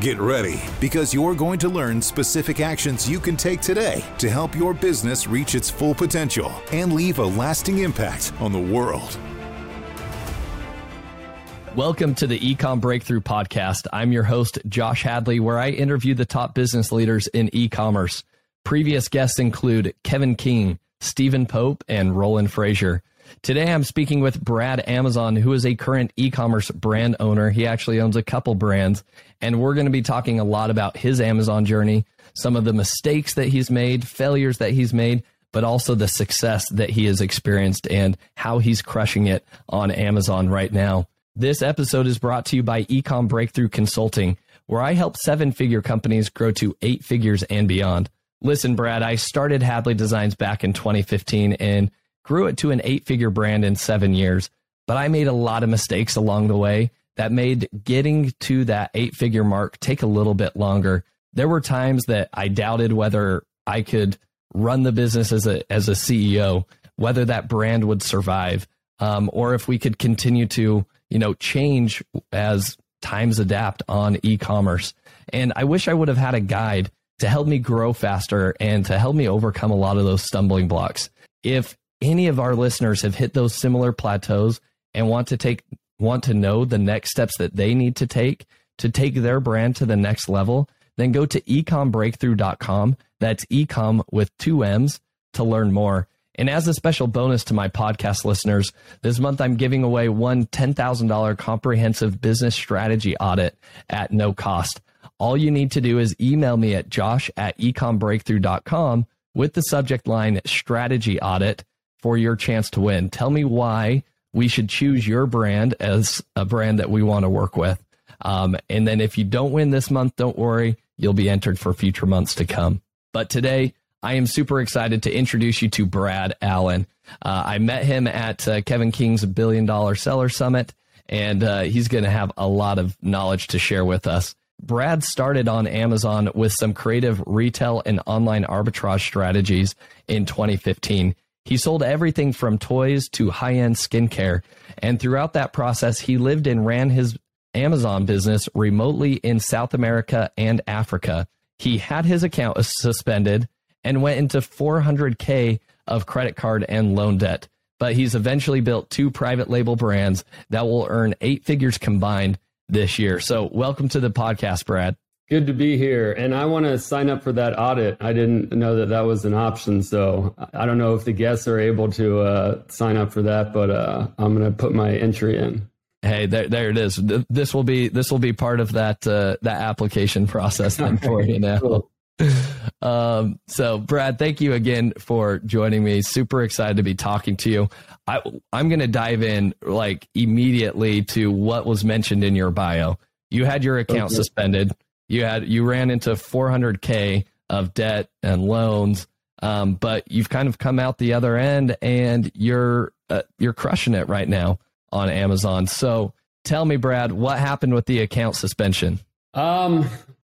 Get ready because you're going to learn specific actions you can take today to help your business reach its full potential and leave a lasting impact on the world. Welcome to the eComm Breakthrough Podcast. I'm your host, Josh Hadley, where I interview the top business leaders in e commerce. Previous guests include Kevin King. Stephen Pope, and Roland Frazier. Today I'm speaking with Brad Amazon, who is a current e commerce brand owner. He actually owns a couple brands, and we're going to be talking a lot about his Amazon journey, some of the mistakes that he's made, failures that he's made, but also the success that he has experienced and how he's crushing it on Amazon right now. This episode is brought to you by eComm Breakthrough Consulting, where I help seven figure companies grow to eight figures and beyond. Listen, Brad, I started Hadley Designs back in 2015 and grew it to an eight figure brand in seven years. But I made a lot of mistakes along the way that made getting to that eight figure mark take a little bit longer. There were times that I doubted whether I could run the business as a, as a CEO, whether that brand would survive, um, or if we could continue to, you know, change as times adapt on e-commerce. And I wish I would have had a guide to help me grow faster and to help me overcome a lot of those stumbling blocks. If any of our listeners have hit those similar plateaus and want to take want to know the next steps that they need to take to take their brand to the next level, then go to ecombreakthrough.com. That's ecom with two M's to learn more. And as a special bonus to my podcast listeners, this month I'm giving away one $10,000 comprehensive business strategy audit at no cost. All you need to do is email me at josh at ecombreakthrough.com with the subject line strategy audit for your chance to win. Tell me why we should choose your brand as a brand that we want to work with. Um, and then if you don't win this month, don't worry, you'll be entered for future months to come. But today, I am super excited to introduce you to Brad Allen. Uh, I met him at uh, Kevin King's Billion Dollar Seller Summit, and uh, he's going to have a lot of knowledge to share with us. Brad started on Amazon with some creative retail and online arbitrage strategies in 2015. He sold everything from toys to high end skincare. And throughout that process, he lived and ran his Amazon business remotely in South America and Africa. He had his account suspended and went into 400K of credit card and loan debt. But he's eventually built two private label brands that will earn eight figures combined this year. So, welcome to the podcast, Brad. Good to be here. And I want to sign up for that audit. I didn't know that that was an option. So, I don't know if the guests are able to uh, sign up for that, but uh, I'm going to put my entry in. Hey, there, there it is. This will be this will be part of that uh, that application process then for you now. cool. um, so, Brad, thank you again for joining me. Super excited to be talking to you. I, I'm going to dive in like immediately to what was mentioned in your bio. You had your account okay. suspended. You had you ran into 400k of debt and loans, um, but you've kind of come out the other end, and you're uh, you're crushing it right now on Amazon. So, tell me, Brad, what happened with the account suspension? Um,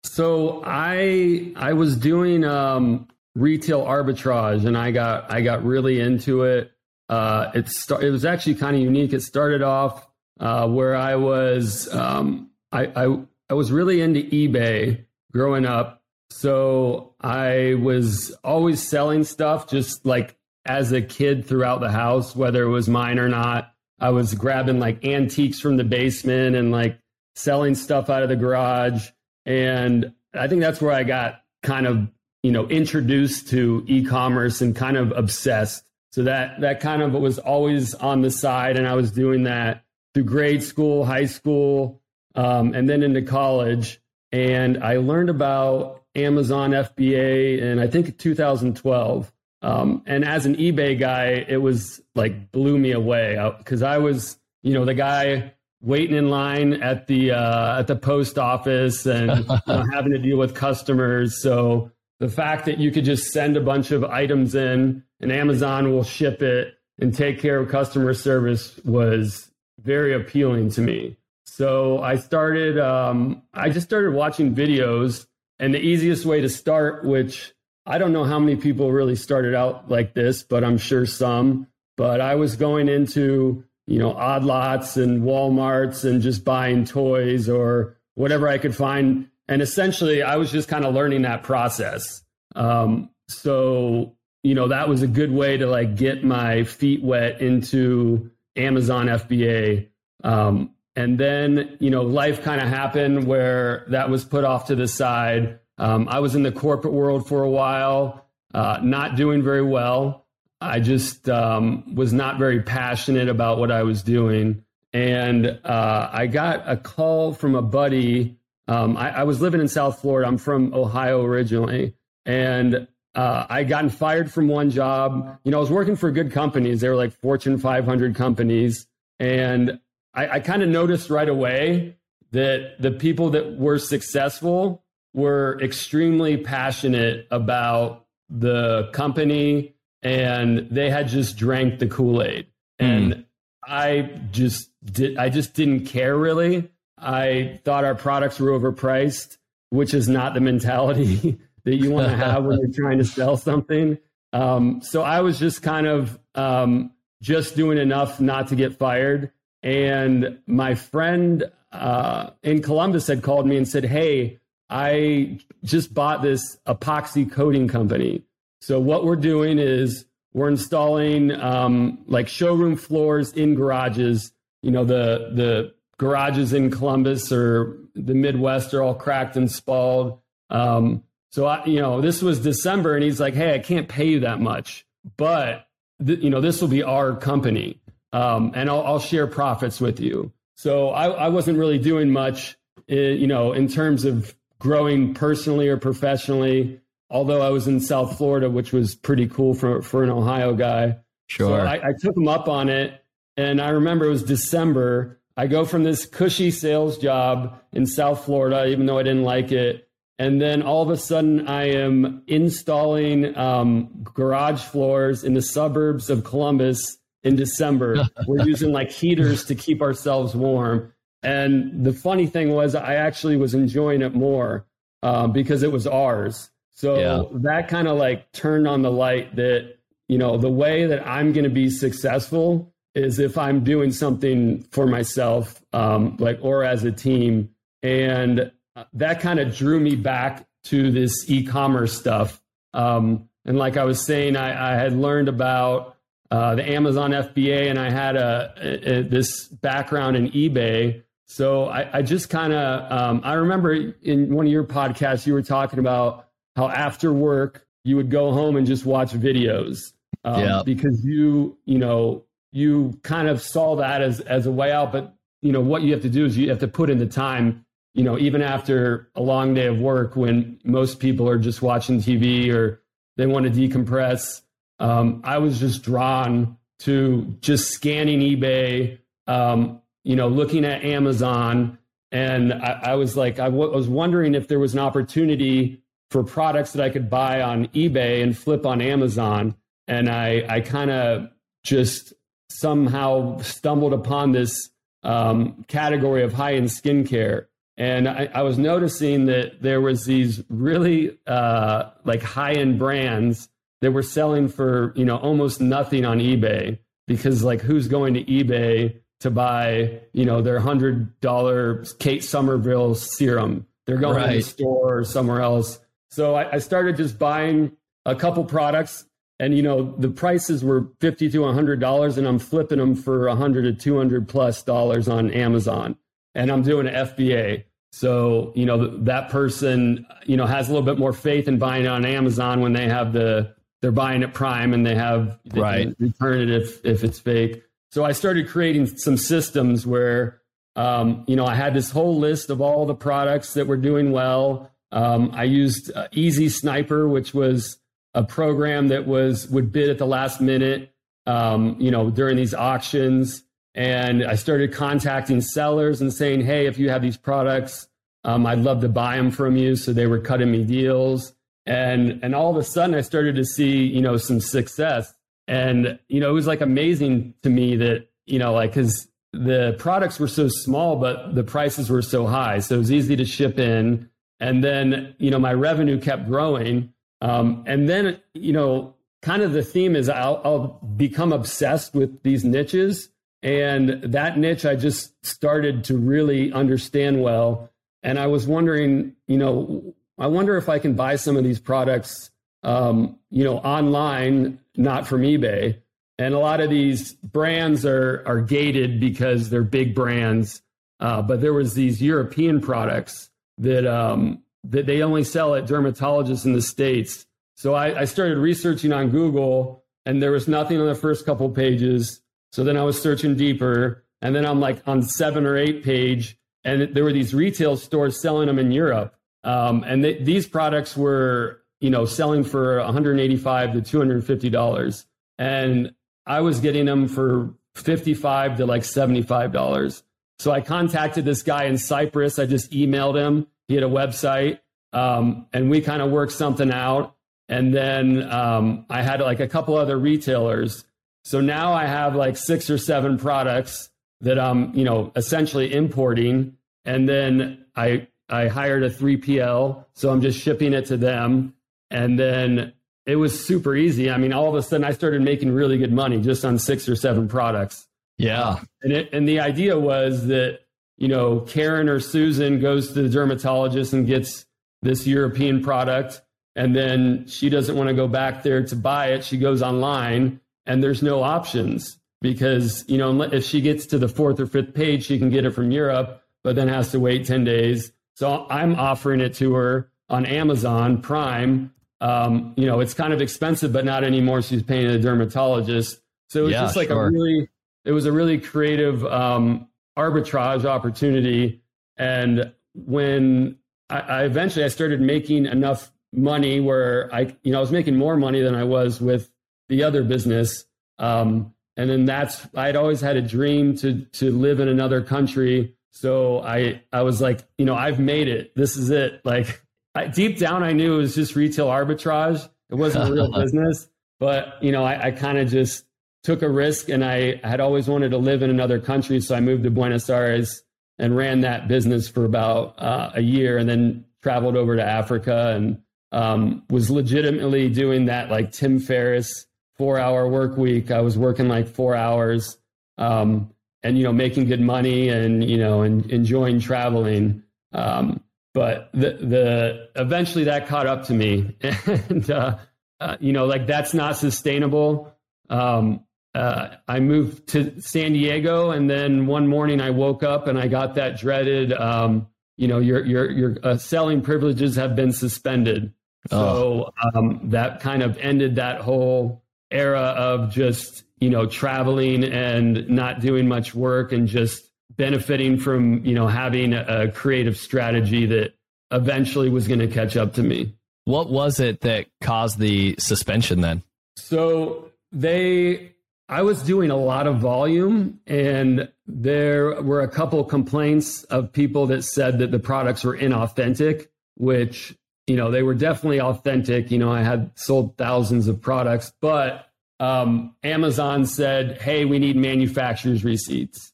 so I I was doing um, retail arbitrage, and I got I got really into it. Uh, it it was actually kind of unique. It started off uh, where I was um, I, I I was really into eBay growing up, so I was always selling stuff, just like as a kid throughout the house, whether it was mine or not. I was grabbing like antiques from the basement and like selling stuff out of the garage. And I think that's where I got kind of, you know, introduced to e-commerce and kind of obsessed. So that that kind of was always on the side, and I was doing that through grade school, high school, um, and then into college. And I learned about Amazon FBA in I think 2012. Um, and as an eBay guy, it was like blew me away because I was, you know, the guy waiting in line at the uh, at the post office and you know, having to deal with customers. So the fact that you could just send a bunch of items in and Amazon will ship it and take care of customer service was very appealing to me. So I started, um, I just started watching videos. And the easiest way to start, which I don't know how many people really started out like this, but I'm sure some. But I was going into, you know, odd lots and Walmarts and just buying toys or whatever I could find. And essentially, I was just kind of learning that process. Um, so, you know, that was a good way to like get my feet wet into Amazon FBA. Um, and then, you know, life kind of happened where that was put off to the side. Um, I was in the corporate world for a while, uh, not doing very well. I just um, was not very passionate about what I was doing. And uh, I got a call from a buddy. Um, I, I, was living in South Florida. I'm from Ohio originally. And uh, I gotten fired from one job. You know, I was working for good companies. They were like Fortune 500 companies. And I, I kind of noticed right away that the people that were successful were extremely passionate about the company and they had just drank the Kool-Aid. Mm. And I just did I just didn't care really. I thought our products were overpriced, which is not the mentality that you want to have when you're trying to sell something. Um, so I was just kind of um, just doing enough not to get fired. And my friend uh, in Columbus had called me and said, Hey, I just bought this epoxy coating company. So what we're doing is we're installing um, like showroom floors in garages. You know, the the garages in Columbus or the Midwest are all cracked and spalled. Um, so I, you know, this was December, and he's like, "Hey, I can't pay you that much, but th- you know, this will be our company." Um, and I'll, I'll, share profits with you. So I, I wasn't really doing much, in, eh, you know, in terms of growing personally or professionally. Although I was in South Florida, which was pretty cool for for an Ohio guy. Sure. So I, I took him up on it, and I remember it was December. I go from this cushy sales job in South Florida, even though I didn't like it. And then all of a sudden, I am installing um, garage floors in the suburbs of Columbus in December. We're using like heaters to keep ourselves warm. And the funny thing was, I actually was enjoying it more um, because it was ours. So yeah. that kind of like turned on the light that, you know, the way that I'm going to be successful is if I'm doing something for myself, um, like, or as a team. And that kind of drew me back to this e commerce stuff. Um, and like I was saying, I, I had learned about uh, the Amazon FBA, and I had a, a, a this background in eBay. So I, I just kind of um, I remember in one of your podcasts you were talking about how after work you would go home and just watch videos um, yeah. because you you know you kind of saw that as as a way out. But you know what you have to do is you have to put in the time. You know, even after a long day of work, when most people are just watching TV or they want to decompress um, I was just drawn to just scanning eBay, um, you know, looking at Amazon. And I, I was like, I w- was wondering if there was an opportunity for products that I could buy on eBay and flip on Amazon. And I, I kind of just somehow stumbled upon this um, category of high end skincare. And I, I, was noticing that there was these really uh, like high end brands they were selling for you know almost nothing on ebay because like who's going to ebay to buy you know their hundred dollar kate somerville serum? They're going right. to the store or somewhere else. So I, I started just buying a couple products and you know the prices were 50 to 100 dollars and i'm flipping them for 100 to 200 plus dollars on amazon and i'm doing an fba so you know that person you know has a little bit more faith in buying on amazon when they have the they're buying it prime and they have they right. return it if if it's fake. So I started creating some systems where um, you know I had this whole list of all the products that were doing well. Um, I used uh, Easy Sniper, which was a program that was would bid at the last minute, um, you know, during these auctions. And I started contacting sellers and saying, "Hey, if you have these products, um, I'd love to buy them from you." So they were cutting me deals and and all of a sudden I started to see you know some success. And, you know, it was like amazing to me that, you know, like, cause the products were so small, but the prices were so high. So it was easy to ship in. And then, you know, my revenue kept growing. Um, and then, you know, kind of the theme is I'll, I'll become obsessed with these niches. And that niche I just started to really understand well. And I was wondering, you know, I wonder if I can buy some of these products, um, you know, online, not from eBay. And a lot of these brands are are gated because they're big brands. Uh, but there was these European products that um, that they only sell at dermatologists in the states. So I, I started researching on Google, and there was nothing on the first couple pages. So then I was searching deeper, and then I'm like on seven or eight page, and there were these retail stores selling them in Europe. Um, and these products were, you know, selling for 185 to 250 dollars, and I was getting them for 55 to like 75 dollars. So I contacted this guy in Cyprus. I just emailed him. He had a website, um, and we kind of worked something out. And then um, I had like a couple other retailers. So now I have like six or seven products that I'm, you know, essentially importing. And then I I hired a 3PL, so I'm just shipping it to them. And then it was super easy. I mean, all of a sudden I started making really good money just on six or seven products. Yeah. And it, and the idea was that, you know, Karen or Susan goes to the dermatologist and gets this European product and then she doesn't want to go back there to buy it. She goes online and there's no options because, you know, if she gets to the fourth or fifth page, she can get it from Europe, but then has to wait 10 days so I'm offering it to her on Amazon Prime. Um, you know, it's kind of expensive, but not anymore. She's paying a dermatologist. So it was yeah, just like sure. a really, it was a really creative um, arbitrage opportunity. And when I, I, eventually I started making enough money where I, you know, I was making more money than I was with the other business. Um, and then that's I'd always had a dream to to live in another country so I I was like, you know, I've made it. This is it. Like I, deep down, I knew it was just retail arbitrage. It wasn't a real business, but you know, I, I kind of just took a risk, and I had always wanted to live in another country, so I moved to Buenos Aires and ran that business for about uh, a year, and then traveled over to Africa and um, was legitimately doing that like Tim Ferriss four hour work week. I was working like four hours. Um, and you know making good money and you know and enjoying traveling. Um, but the the eventually that caught up to me. And uh, uh, you know like that's not sustainable. Um, uh, I moved to San Diego and then one morning I woke up and I got that dreaded um, you know your your your uh, selling privileges have been suspended. So oh. um, that kind of ended that whole era of just you know, traveling and not doing much work and just benefiting from, you know, having a creative strategy that eventually was going to catch up to me. What was it that caused the suspension then? So they, I was doing a lot of volume and there were a couple complaints of people that said that the products were inauthentic, which, you know, they were definitely authentic. You know, I had sold thousands of products, but um, Amazon said, "Hey, we need manufacturer's receipts,"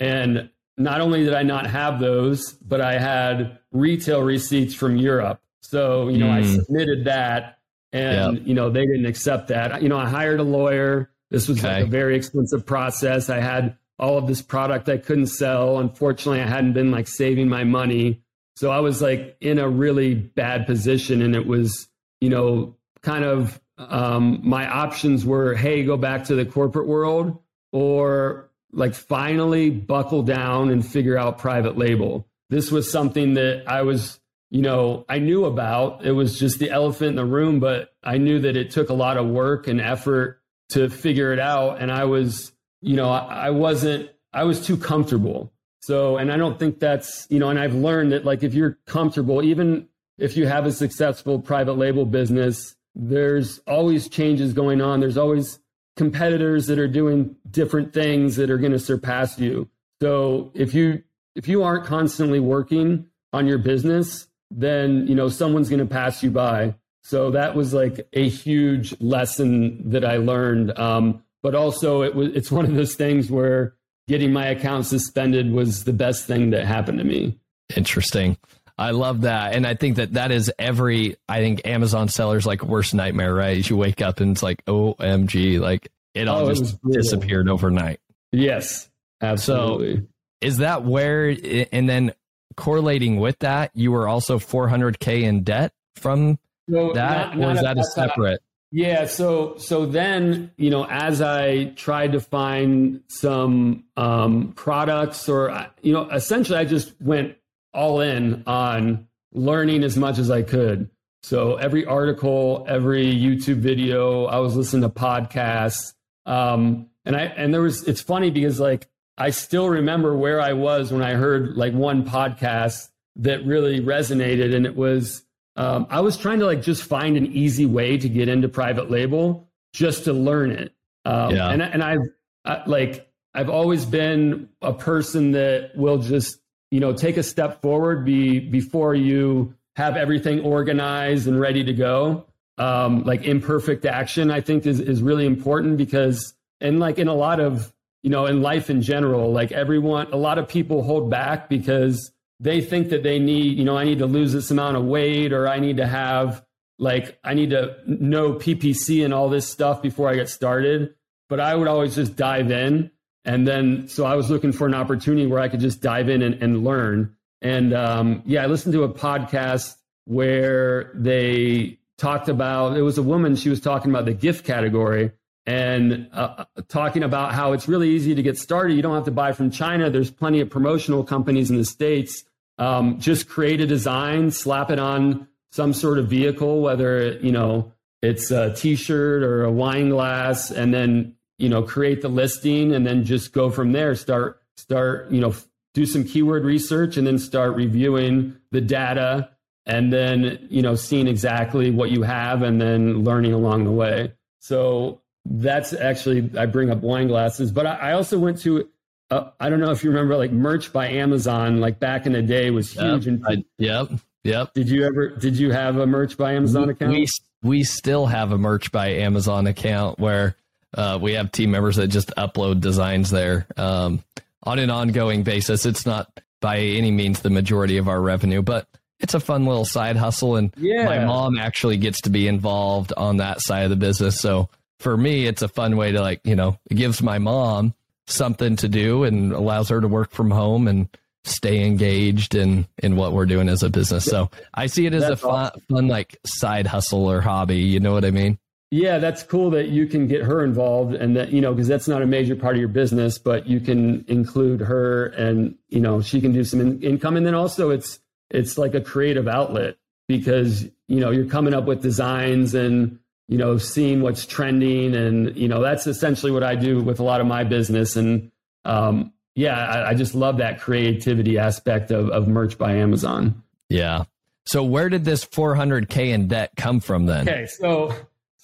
and not only did I not have those, but I had retail receipts from Europe. So you know, mm. I hmm. submitted that, and yep. you know, they didn't accept that. You know, I hired a lawyer. This was okay. like a very expensive process. I had all of this product I couldn't sell. Unfortunately, I hadn't been like saving my money. So I was like in a really bad position and it was, you know, kind of um, my options were hey go back to the corporate world or like finally buckle down and figure out private label. This was something that i was you know i knew about. It was just the elephant in the room but i knew that it took a lot of work and effort to figure it out. And i was you know i, I wasn't i was too comfortable. So and i don't think that's you know and i've learned that like if you're comfortable even if you have a successful private label business there's always changes going on. There's always competitors that are doing different things that are going to surpass you. So if you if you aren't constantly working on your business, then you know someone's going to pass you by. So that was like a huge lesson that I learned. Um, but also it was it's one of those things where getting my account suspended was the best thing that happened to me. Interesting. I love that. And I think that that is every, I think Amazon seller's like worst nightmare, right? You wake up and it's like, OMG, like it all oh, just it disappeared overnight. Yes, absolutely. So is that where, and then correlating with that, you were also 400K in debt from that? Not, not or is that a separate? Yeah, so so then you know, as I tried to find some um, products, or you know, essentially, I just went all in on learning as much as I could. So every article, every YouTube video, I was listening to podcasts, um, and I and there was. It's funny because like I still remember where I was when I heard like one podcast that really resonated, and it was um, I was trying to like just find an easy way to get into private label just to learn it. Um, yeah. And and I've I, like I've always been a person that will just you know take a step forward be before you have everything organized and ready to go. Um, like imperfect action, I think is is really important because and like in a lot of you know in life in general, like everyone, a lot of people hold back because they think that they need, you know, I need to lose this amount of weight or I need to have like I need to know PPC and all this stuff before I get started. But I would always just dive in. And then so I was looking for an opportunity where I could just dive in and, and learn. And um, yeah, I listened to a podcast where they talked about it was a woman, she was talking about the gift category and uh, talking about how it's really easy to get started. You don't have to buy from China. There's plenty of promotional companies in the States. Um, just create a design, slap it on some sort of vehicle, whether, you know, it's a t-shirt or a wine glass, and then, you know, create the listing and then just go from there. Start, start, you know, do some keyword research and then start reviewing the data and then, you know, seeing exactly what you have and then learning along the way. So that's actually I bring up wine glasses, but I, I also went to uh, I don't know if you remember like merch by Amazon like back in the day was huge. Yep, and, I, yep, yep. Did you ever did you have a merch by Amazon account? We we still have a merch by Amazon account where uh, we have team members that just upload designs there um, on an ongoing basis. It's not by any means the majority of our revenue, but it's a fun little side hustle. And yeah. my mom actually gets to be involved on that side of the business, so for me, it's a fun way to like, you know, it gives my mom something to do and allows her to work from home and stay engaged in in what we're doing as a business. So I see it as that's a fun, awesome. fun like side hustle or hobby. You know what I mean? Yeah, that's cool that you can get her involved and that, you know, because that's not a major part of your business, but you can include her and, you know, she can do some in- income. And then also it's, it's like a creative outlet because, you know, you're coming up with designs and, you know, seeing what's trending. And, you know, that's essentially what I do with a lot of my business. And um, yeah, I, I just love that creativity aspect of, of merch by Amazon. Yeah. So where did this 400K in debt come from then? Okay. So,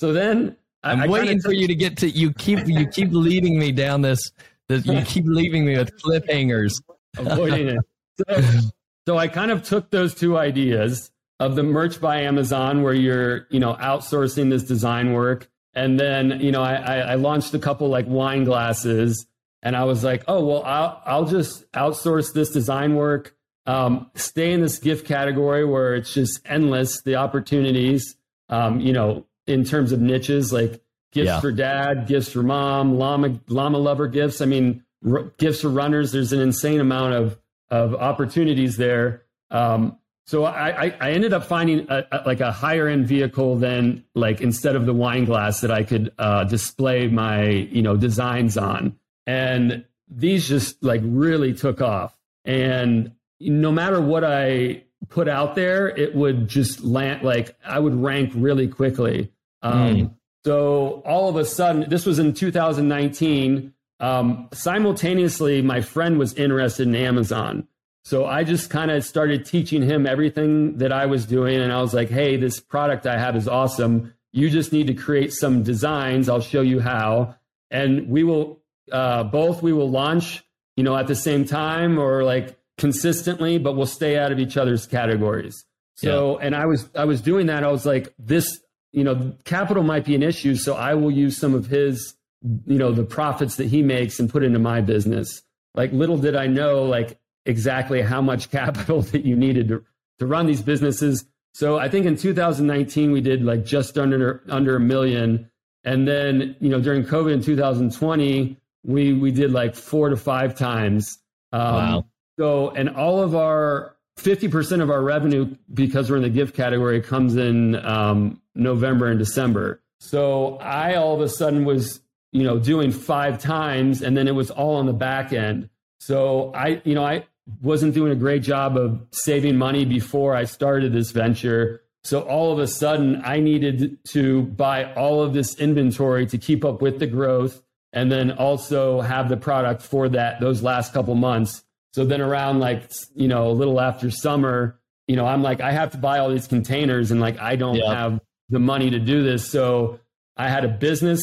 so then I'm I, waiting for you to get to, you keep, you keep leading me down this, this you keep leaving me with cliffhangers. Avoiding it. So, so I kind of took those two ideas of the merch by Amazon where you're, you know, outsourcing this design work. And then, you know, I, I launched a couple like wine glasses and I was like, oh, well, I'll, I'll just outsource this design work, um, stay in this gift category where it's just endless, the opportunities, um, you know, in terms of niches like gifts yeah. for dad, gifts for mom, llama, llama lover gifts. I mean, r- gifts for runners. There's an insane amount of, of opportunities there. Um, so I, I ended up finding a, a, like a higher end vehicle than like instead of the wine glass that I could uh, display my you know designs on, and these just like really took off. And no matter what I put out there, it would just land like I would rank really quickly. Um, mm. So all of a sudden, this was in 2019. Um, simultaneously, my friend was interested in Amazon. So I just kind of started teaching him everything that I was doing. And I was like, hey, this product I have is awesome. You just need to create some designs. I'll show you how. And we will uh, both, we will launch, you know, at the same time or like consistently, but we'll stay out of each other's categories. So, yeah. and I was I was doing that. I was like, this, you know, capital might be an issue, so I will use some of his, you know, the profits that he makes and put into my business. Like little did I know, like exactly how much capital that you needed to to run these businesses. So I think in 2019 we did like just under under a million, and then you know during COVID in 2020 we we did like four to five times. Um, wow. So and all of our 50% of our revenue because we're in the gift category comes in um, November and December. So I all of a sudden was you know doing five times, and then it was all on the back end. So I you know I wasn't doing a great job of saving money before I started this venture. So all of a sudden, I needed to buy all of this inventory to keep up with the growth and then also have the product for that those last couple months. So then around like, you know, a little after summer, you know, I'm like, I have to buy all these containers and like I don't yep. have the money to do this. So I had a business,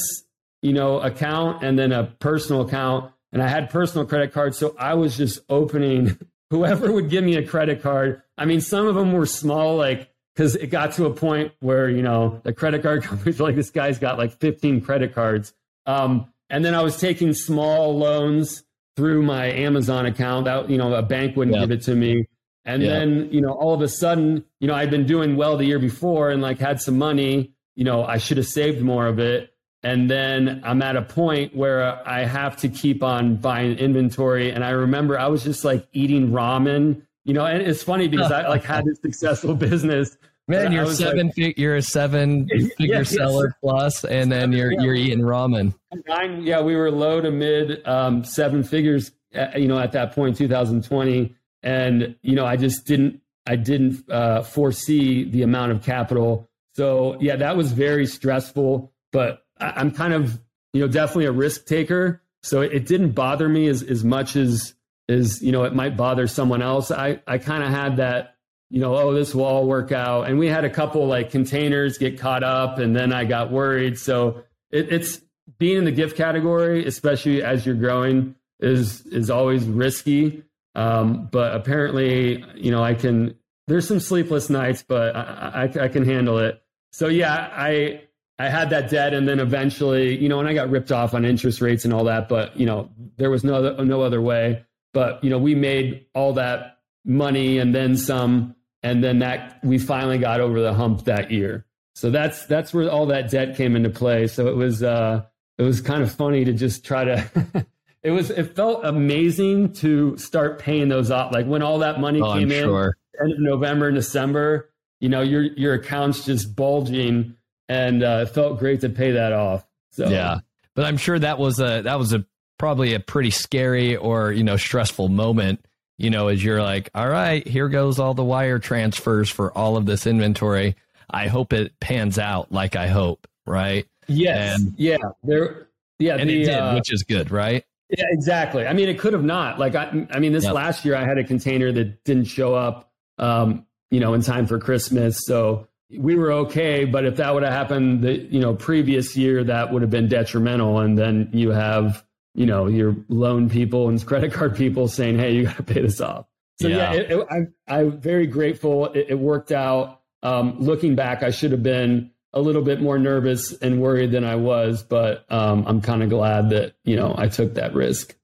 you know, account and then a personal account and I had personal credit cards. So I was just opening whoever would give me a credit card. I mean, some of them were small, like, because it got to a point where, you know, the credit card companies like, this guy's got like 15 credit cards. Um, and then I was taking small loans through my Amazon account. That, you know, a bank wouldn't yeah. give it to me. And yeah. then, you know, all of a sudden, you know, I'd been doing well the year before and like had some money. You know, I should have saved more of it. And then I'm at a point where I have to keep on buying inventory. And I remember I was just like eating ramen, you know, and it's funny because I like had a successful business. Man, you're seven. Like, you're a seven figure yeah, seller yeah. plus, and then you're you're eating ramen. Nine, yeah, we were low to mid um, seven figures, uh, you know, at that point, 2020, and you know, I just didn't, I didn't uh, foresee the amount of capital. So yeah, that was very stressful. But I'm kind of, you know, definitely a risk taker. So it didn't bother me as, as much as, as, you know, it might bother someone else. I, I kind of had that, you know, oh, this will all work out. And we had a couple like containers get caught up and then I got worried. So it, it's being in the gift category, especially as you're growing is, is always risky. Um, but apparently, you know, I can, there's some sleepless nights, but I, I, I can handle it. So yeah, I, I had that debt, and then eventually, you know, and I got ripped off on interest rates and all that. But you know, there was no other, no other way. But you know, we made all that money and then some, and then that we finally got over the hump that year. So that's that's where all that debt came into play. So it was uh, it was kind of funny to just try to. it was it felt amazing to start paying those off. Like when all that money oh, came I'm in, sure. end of November and December, you know, your your accounts just bulging and uh, it felt great to pay that off. So yeah, but I'm sure that was a that was a probably a pretty scary or you know stressful moment. You know, as you're like, all right, here goes all the wire transfers for all of this inventory. I hope it pans out like I hope, right? Yes. And, yeah. There. Yeah. And the, it did, uh, which is good, right? Yeah, exactly. I mean, it could have not. Like, I, I mean, this yep. last year I had a container that didn't show up, um, you know, in time for Christmas. So we were okay, but if that would have happened the you know previous year, that would have been detrimental. And then you have you know your loan people and credit card people saying, "Hey, you got to pay this off." So yeah, yeah it, it, I'm I'm very grateful. It, it worked out. Um, looking back, I should have been a little bit more nervous and worried than I was, but um, I'm kind of glad that you know I took that risk.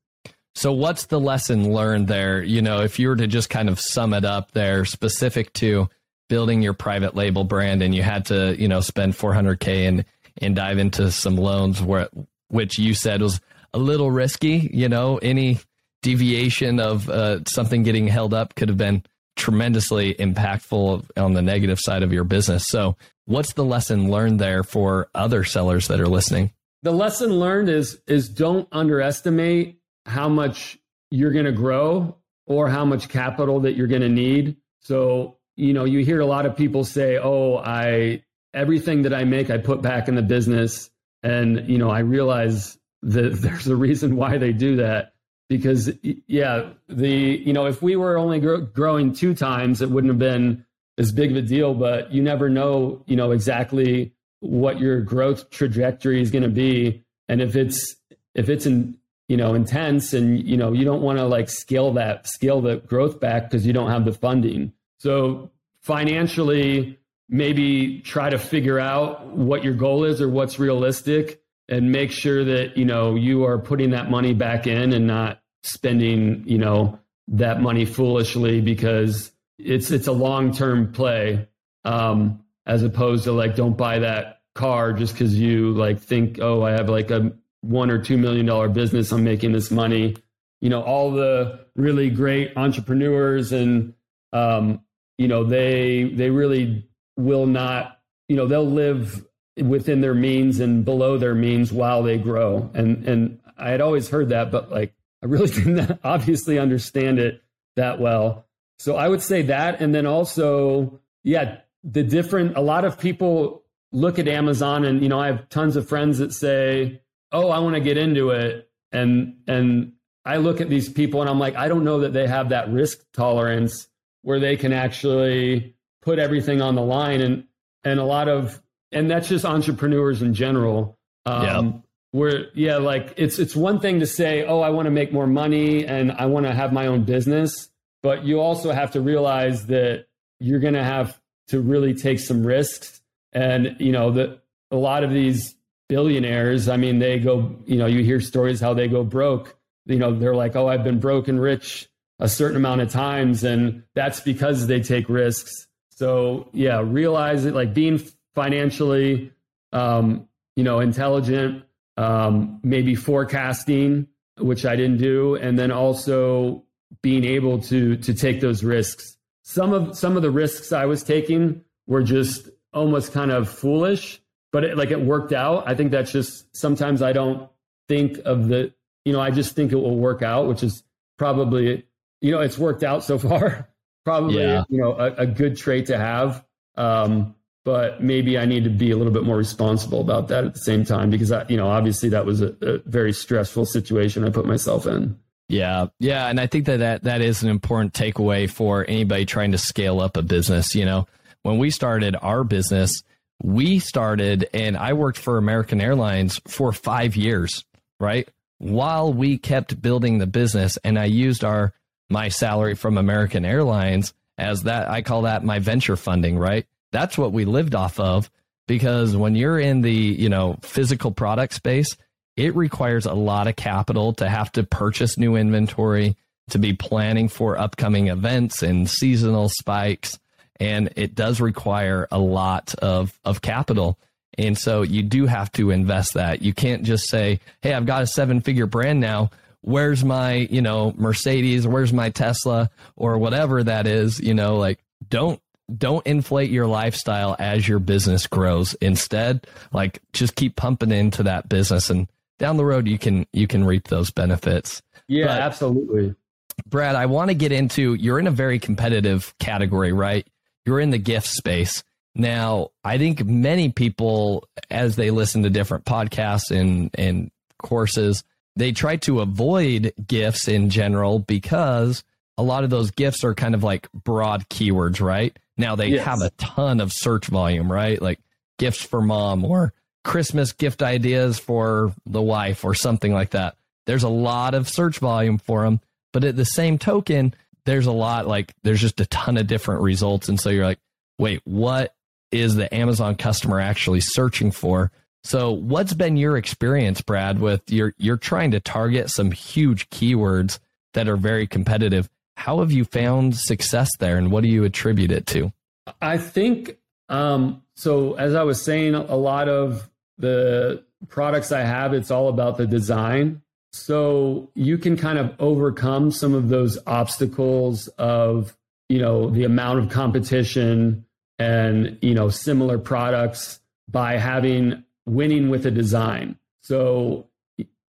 So, what's the lesson learned there? You know, if you were to just kind of sum it up there, specific to building your private label brand and you had to, you know, spend 400k and and dive into some loans where which you said was a little risky, you know, any deviation of uh, something getting held up could have been tremendously impactful on the negative side of your business. So, what's the lesson learned there for other sellers that are listening? The lesson learned is is don't underestimate how much you're going to grow or how much capital that you're going to need. So, you know, you hear a lot of people say, "Oh, I everything that I make, I put back in the business," and you know, I realize that there's a reason why they do that because, yeah, the you know, if we were only gro- growing two times, it wouldn't have been as big of a deal. But you never know, you know, exactly what your growth trajectory is going to be, and if it's if it's in you know intense and you know you don't want to like scale that scale the growth back because you don't have the funding so financially maybe try to figure out what your goal is or what's realistic and make sure that you know you are putting that money back in and not spending you know that money foolishly because it's it's a long term play um, as opposed to like don't buy that car just because you like think oh I have like a one or two million dollar business I'm making this money. You know all the really great entrepreneurs and um, you know they they really will not you know they'll live within their means and below their means while they grow. And and I had always heard that but like I really didn't obviously understand it that well so I would say that and then also yeah the different a lot of people look at Amazon and you know I have tons of friends that say oh I want to get into it and and I look at these people and I'm like, I don't know that they have that risk tolerance where they can actually put everything on the line. And and a lot of and that's just entrepreneurs in general. Um, yep. Where yeah, like it's it's one thing to say, oh, I want to make more money and I want to have my own business, but you also have to realize that you're going to have to really take some risks. And you know that a lot of these billionaires, I mean, they go, you know, you hear stories how they go broke you know, they're like, oh, I've been broken rich a certain amount of times. And that's because they take risks. So, yeah, realize it like being financially, um, you know, intelligent, um, maybe forecasting, which I didn't do. And then also being able to, to take those risks. Some of, some of the risks I was taking were just almost kind of foolish, but it, like it worked out. I think that's just sometimes I don't think of the you know, I just think it will work out, which is probably, you know, it's worked out so far. probably, yeah. you know, a, a, good trait to have. Um, but maybe I need to be a little bit more responsible about that at the same time because I, you know, obviously that was a, a very stressful situation I put myself in. Yeah, yeah, and I think that, that that is an important takeaway for anybody trying to scale up a business. You know, when we started our business, we started and I worked for American Airlines for five years, right? while we kept building the business and I used our my salary from American Airlines as that I call that my venture funding, right? That's what we lived off of because when you're in the, you know, physical product space, it requires a lot of capital to have to purchase new inventory, to be planning for upcoming events and seasonal spikes, and it does require a lot of of capital. And so you do have to invest that. You can't just say, "Hey, I've got a seven-figure brand now. Where's my, you know, Mercedes? Where's my Tesla or whatever that is?" You know, like don't don't inflate your lifestyle as your business grows. Instead, like just keep pumping into that business and down the road you can you can reap those benefits. Yeah, but, absolutely. Brad, I want to get into you're in a very competitive category, right? You're in the gift space now, I think many people, as they listen to different podcasts and, and courses, they try to avoid gifts in general because a lot of those gifts are kind of like broad keywords, right? Now they yes. have a ton of search volume, right? Like gifts for mom or Christmas gift ideas for the wife or something like that. There's a lot of search volume for them, but at the same token, there's a lot like there's just a ton of different results. And so you're like, wait, what is the Amazon customer actually searching for? So, what's been your experience, Brad, with you're you're trying to target some huge keywords that are very competitive? How have you found success there, and what do you attribute it to? I think um, so. As I was saying, a lot of the products I have, it's all about the design. So you can kind of overcome some of those obstacles of you know the amount of competition and you know similar products by having winning with a design. So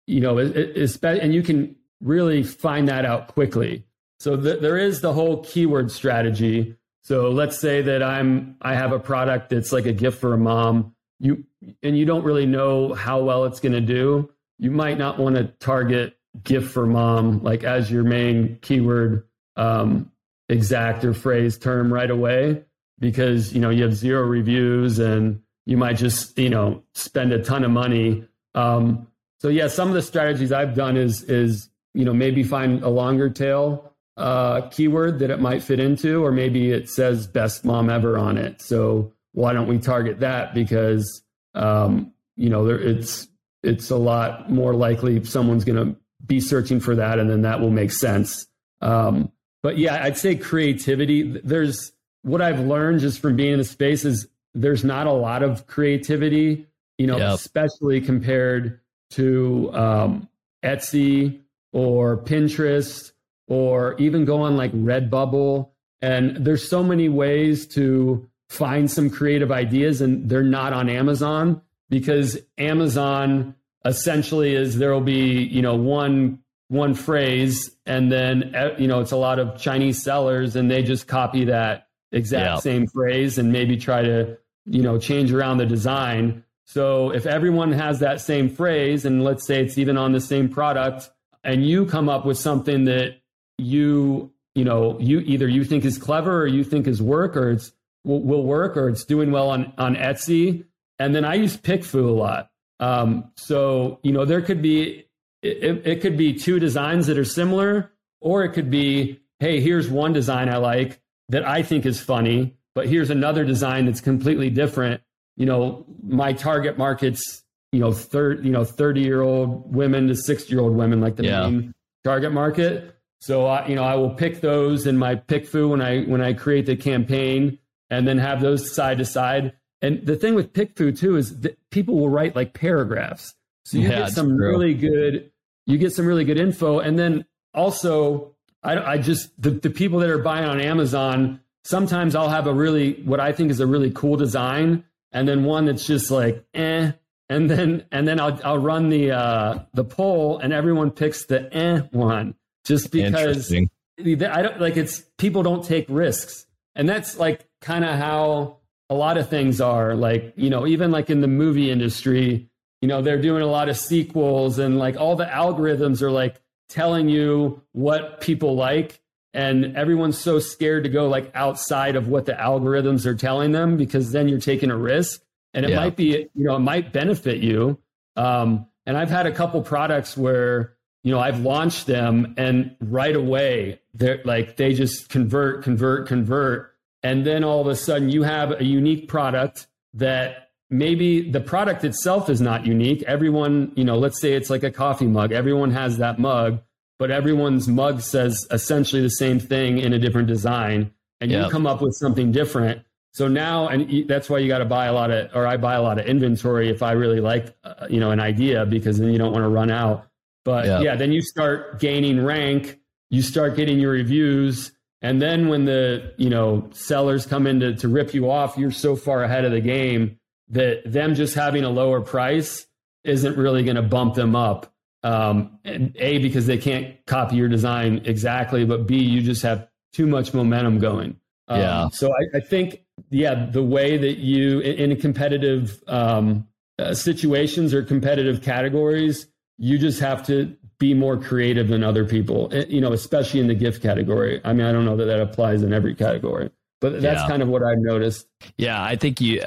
you know, it, it, and you can really find that out quickly. So th- there is the whole keyword strategy. So let's say that I'm I have a product that's like a gift for a mom. You and you don't really know how well it's going to do. You might not want to target gift for mom like as your main keyword um, exact or phrase term right away because you know you have zero reviews and you might just you know spend a ton of money. Um, so yeah, some of the strategies I've done is is you know maybe find a longer tail uh, keyword that it might fit into, or maybe it says best mom ever on it. So why don't we target that? Because um, you know, there, it's it's a lot more likely someone's going to be searching for that, and then that will make sense. Um, but yeah, I'd say creativity. There's what I've learned just from being in the space is there's not a lot of creativity, you know, yep. especially compared to um, Etsy or Pinterest or even go on like Redbubble. And there's so many ways to find some creative ideas, and they're not on Amazon because Amazon essentially is there will be you know one one phrase and then you know it's a lot of Chinese sellers and they just copy that exact same phrase and maybe try to you know change around the design. So if everyone has that same phrase and let's say it's even on the same product and you come up with something that you you know you either you think is clever or you think is work or it's will, will work or it's doing well on on Etsy and then I use PickFu a lot. Um, so you know there could be it, it could be two designs that are similar, or it could be hey here's one design I like that I think is funny, but here's another design that's completely different. You know my target markets you know third you know 30 year old women to 60 year old women like the yeah. main target market so I, you know, I will pick those in my PickFu when I when I create the campaign, and then have those side to side. And the thing with PickFu too is that people will write like paragraphs, so you yeah, get some true. really good, you get some really good info, and then also I, I just the, the people that are buying on Amazon. Sometimes I'll have a really what I think is a really cool design, and then one that's just like eh, and then and then I'll I'll run the uh, the poll, and everyone picks the eh one just because I don't like it's people don't take risks. And that's like kind of how a lot of things are like, you know, even like in the movie industry, you know, they're doing a lot of sequels and like all the algorithms are like telling you what people like and everyone's so scared to go like outside of what the algorithms are telling them because then you're taking a risk and it yeah. might be you know it might benefit you um, and i've had a couple products where you know, I've launched them and right away they're like they just convert, convert, convert. And then all of a sudden you have a unique product that maybe the product itself is not unique. Everyone, you know, let's say it's like a coffee mug. Everyone has that mug, but everyone's mug says essentially the same thing in a different design. And yep. you come up with something different. So now, and that's why you got to buy a lot of, or I buy a lot of inventory if I really like, uh, you know, an idea because then you don't want to run out. But yeah. yeah, then you start gaining rank, you start getting your reviews, and then when the you know sellers come in to, to rip you off, you're so far ahead of the game that them just having a lower price isn't really going to bump them up. Um, a because they can't copy your design exactly, but B you just have too much momentum going. Um, yeah. So I, I, think yeah the way that you in, in competitive um, uh, situations or competitive categories you just have to be more creative than other people, eh, you know, especially in the gift category. I mean, I don't know that that applies in every category, but that's yeah. kind of what I've noticed. Yeah, I think you,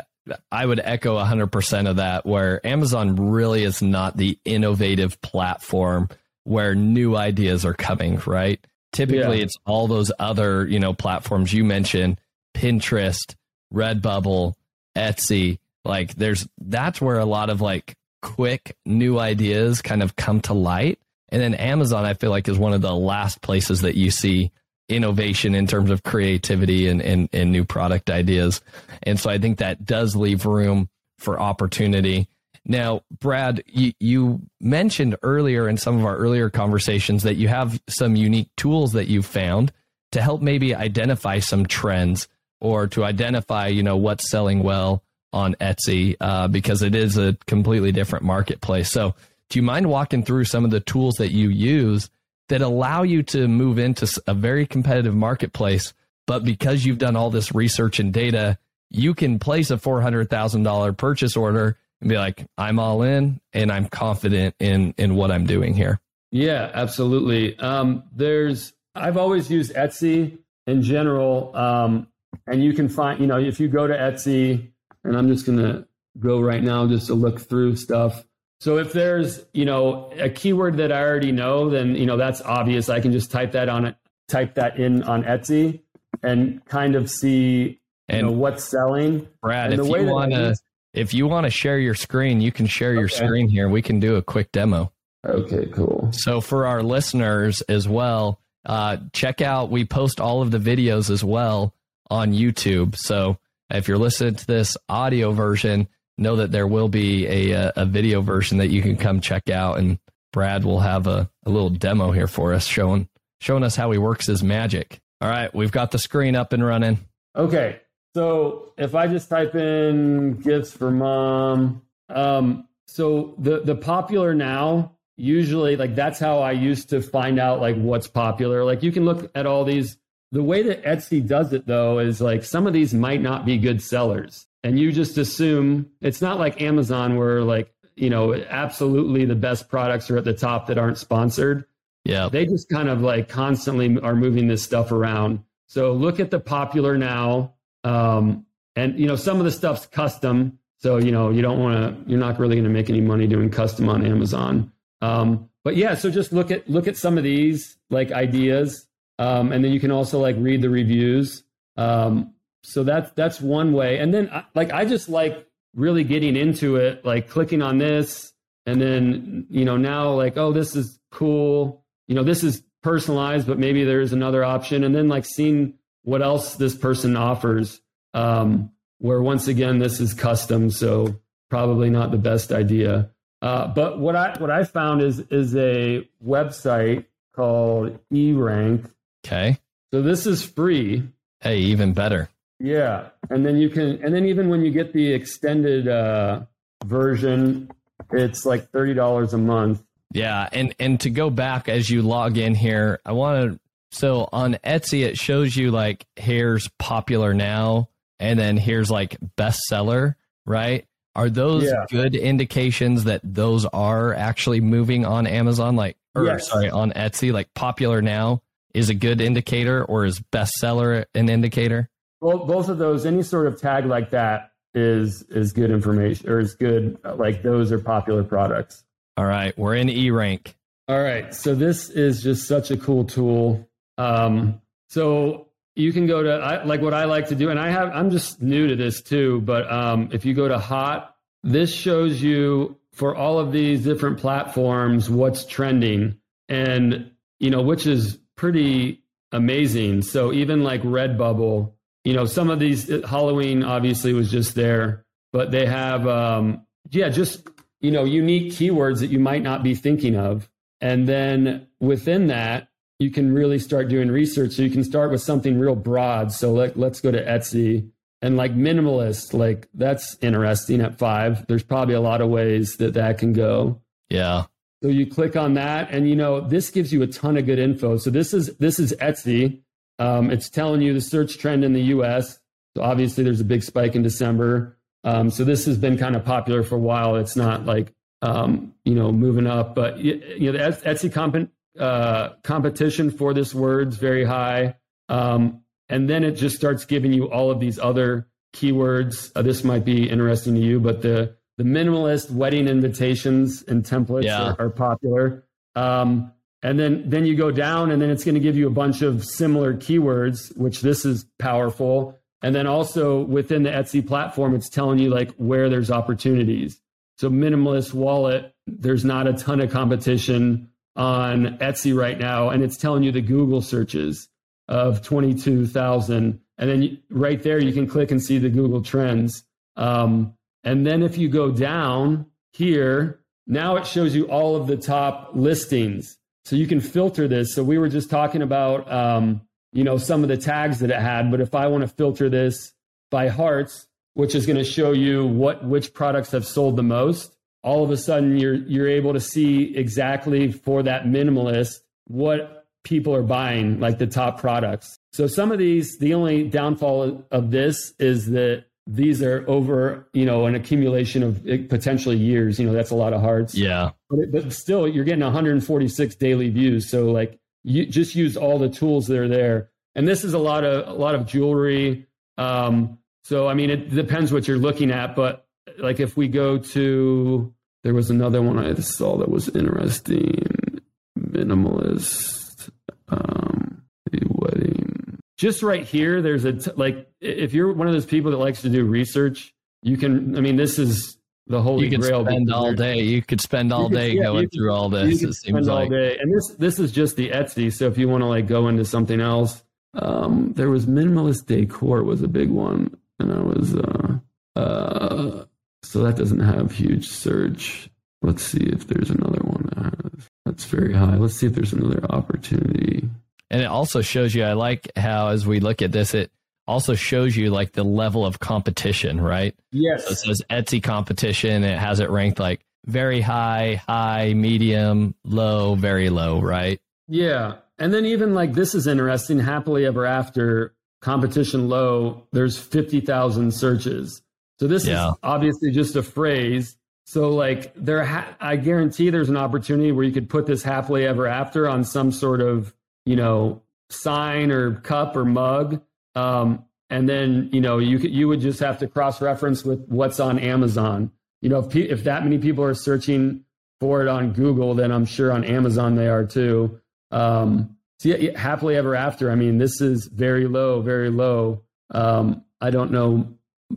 I would echo 100% of that, where Amazon really is not the innovative platform where new ideas are coming, right? Typically, yeah. it's all those other, you know, platforms you mentioned, Pinterest, Redbubble, Etsy. Like, there's that's where a lot of like quick new ideas kind of come to light. And then Amazon, I feel like, is one of the last places that you see innovation in terms of creativity and, and, and new product ideas. And so I think that does leave room for opportunity. Now, Brad, you, you mentioned earlier in some of our earlier conversations that you have some unique tools that you've found to help maybe identify some trends or to identify, you know, what's selling well on Etsy uh, because it is a completely different marketplace. So, do you mind walking through some of the tools that you use that allow you to move into a very competitive marketplace? But because you've done all this research and data, you can place a $400,000 purchase order and be like, I'm all in and I'm confident in, in what I'm doing here. Yeah, absolutely. Um, there's, I've always used Etsy in general. Um, and you can find, you know, if you go to Etsy, and I'm just going to go right now just to look through stuff. So if there's, you know, a keyword that I already know, then, you know, that's obvious. I can just type that on it type that in on Etsy and kind of see and you know, what's selling. Brad, if you want to if you want to share your screen, you can share your screen here. We can do a quick demo. Okay, cool. So for our listeners as well, uh, check out we post all of the videos as well on YouTube. So if you're listening to this audio version, know that there will be a, a video version that you can come check out and Brad will have a, a little demo here for us showing showing us how he works his magic. All right, we've got the screen up and running. Okay. So if I just type in gifts for mom, um, so the the popular now usually like that's how I used to find out like what's popular. Like you can look at all these. The way that Etsy does it though is like some of these might not be good sellers, and you just assume it's not like Amazon where like you know absolutely the best products are at the top that aren't sponsored. Yeah, they just kind of like constantly are moving this stuff around. So look at the popular now um, and you know, some of the stuff's custom, so you know you don't want to. You're not really going to make any money doing custom on Amazon. Um, but yeah, so just look at look at some of these like ideas, um, and then you can also like read the reviews. Um, so that's that's one way. And then like I just like really getting into it, like clicking on this, and then you know now like oh this is cool. You know this is personalized, but maybe there's another option, and then like seeing what else this person offers. Um, where once again, this is custom, so probably not the best idea. Uh, but what I what I found is is a website called eRank. Okay. So this is free. Hey, even better. Yeah, and then you can, and then even when you get the extended uh, version, it's like thirty dollars a month. Yeah, and and to go back as you log in here, I want to so on Etsy, it shows you like here's popular now, and then here's like bestseller, right? Are those yeah. good indications that those are actually moving on Amazon? Like, or yes. sorry, on Etsy, like popular now is a good indicator, or is bestseller an indicator? Well, both of those, any sort of tag like that is is good information, or is good. Like those are popular products. All right, we're in E rank. All right, so this is just such a cool tool. Um, so you can go to I, like what I like to do, and I have I'm just new to this too. But um, if you go to Hot, this shows you for all of these different platforms what's trending, and you know which is pretty amazing. So even like Redbubble, you know some of these Halloween obviously was just there, but they have um, yeah just you know unique keywords that you might not be thinking of, and then within that you can really start doing research. So you can start with something real broad. So let, let's go to Etsy and like minimalist, like that's interesting at five. There's probably a lot of ways that that can go. Yeah. So you click on that and you know, this gives you a ton of good info. So this is, this is Etsy. Um, it's telling you the search trend in the US. So obviously there's a big spike in December. Um, so this has been kind of popular for a while. It's not like, um, you know, moving up, but you, know, the Etsy comp- uh, competition for this word's very high. Um, and then it just starts giving you all of these other keywords. Uh, this might be interesting to you, but the the minimalist wedding invitations and templates yeah. are, are, popular. Um, and then then you go down, and then it's going to give you a bunch of similar keywords, which this is powerful. And then also within the Etsy platform, it's telling you like where there's opportunities. So minimalist wallet, there's not a ton of competition on Etsy right now, and it's telling you the Google searches of 22,000. And then right there, you can click and see the Google trends. Um, and then if you go down here, now it shows you all of the top listings. So you can filter this. So we were just talking about, um, you know, some of the tags that it had. But if I want to filter this by hearts, which is going to show you what which products have sold the most, all of a sudden you're you're able to see exactly for that minimalist what people are buying like the top products so some of these the only downfall of this is that these are over you know an accumulation of eh, potentially years you know that's a lot of hearts yeah but, but still you're getting 146 daily views so like you just use all the tools that are there and this is a lot of a lot of jewelry um so i mean it depends what you're looking at but like if we go to there was another one I saw that was interesting. Minimalist. Um, just right here, there's a t- like if you're one of those people that likes to do research, you can. I mean, this is the holy you could grail. spend all day. You could spend all day yeah, going through all this. it seems like. And this this is just the Etsy. So if you want to like go into something else, um, there was minimalist decor was a big one, and I was uh, uh, so that doesn't have huge search. Let's see if there's another one that has, that's very high. Let's see if there's another opportunity. And it also shows you, I like how as we look at this, it also shows you like the level of competition, right? Yes. So it says Etsy competition. it has it ranked like very high, high, medium, low, very low, right? Yeah. And then even like this is interesting. Happily ever after competition low, there's 50,000 searches. So this yeah. is obviously just a phrase. So like there, ha- I guarantee there's an opportunity where you could put this happily ever after on some sort of you know, sign or cup or mug. Um, and then, you know, you you would just have to cross reference with what's on Amazon. You know, if, if that many people are searching for it on Google, then I'm sure on Amazon they are too. Um, so yeah, happily ever after. I mean, this is very low, very low. Um, I don't know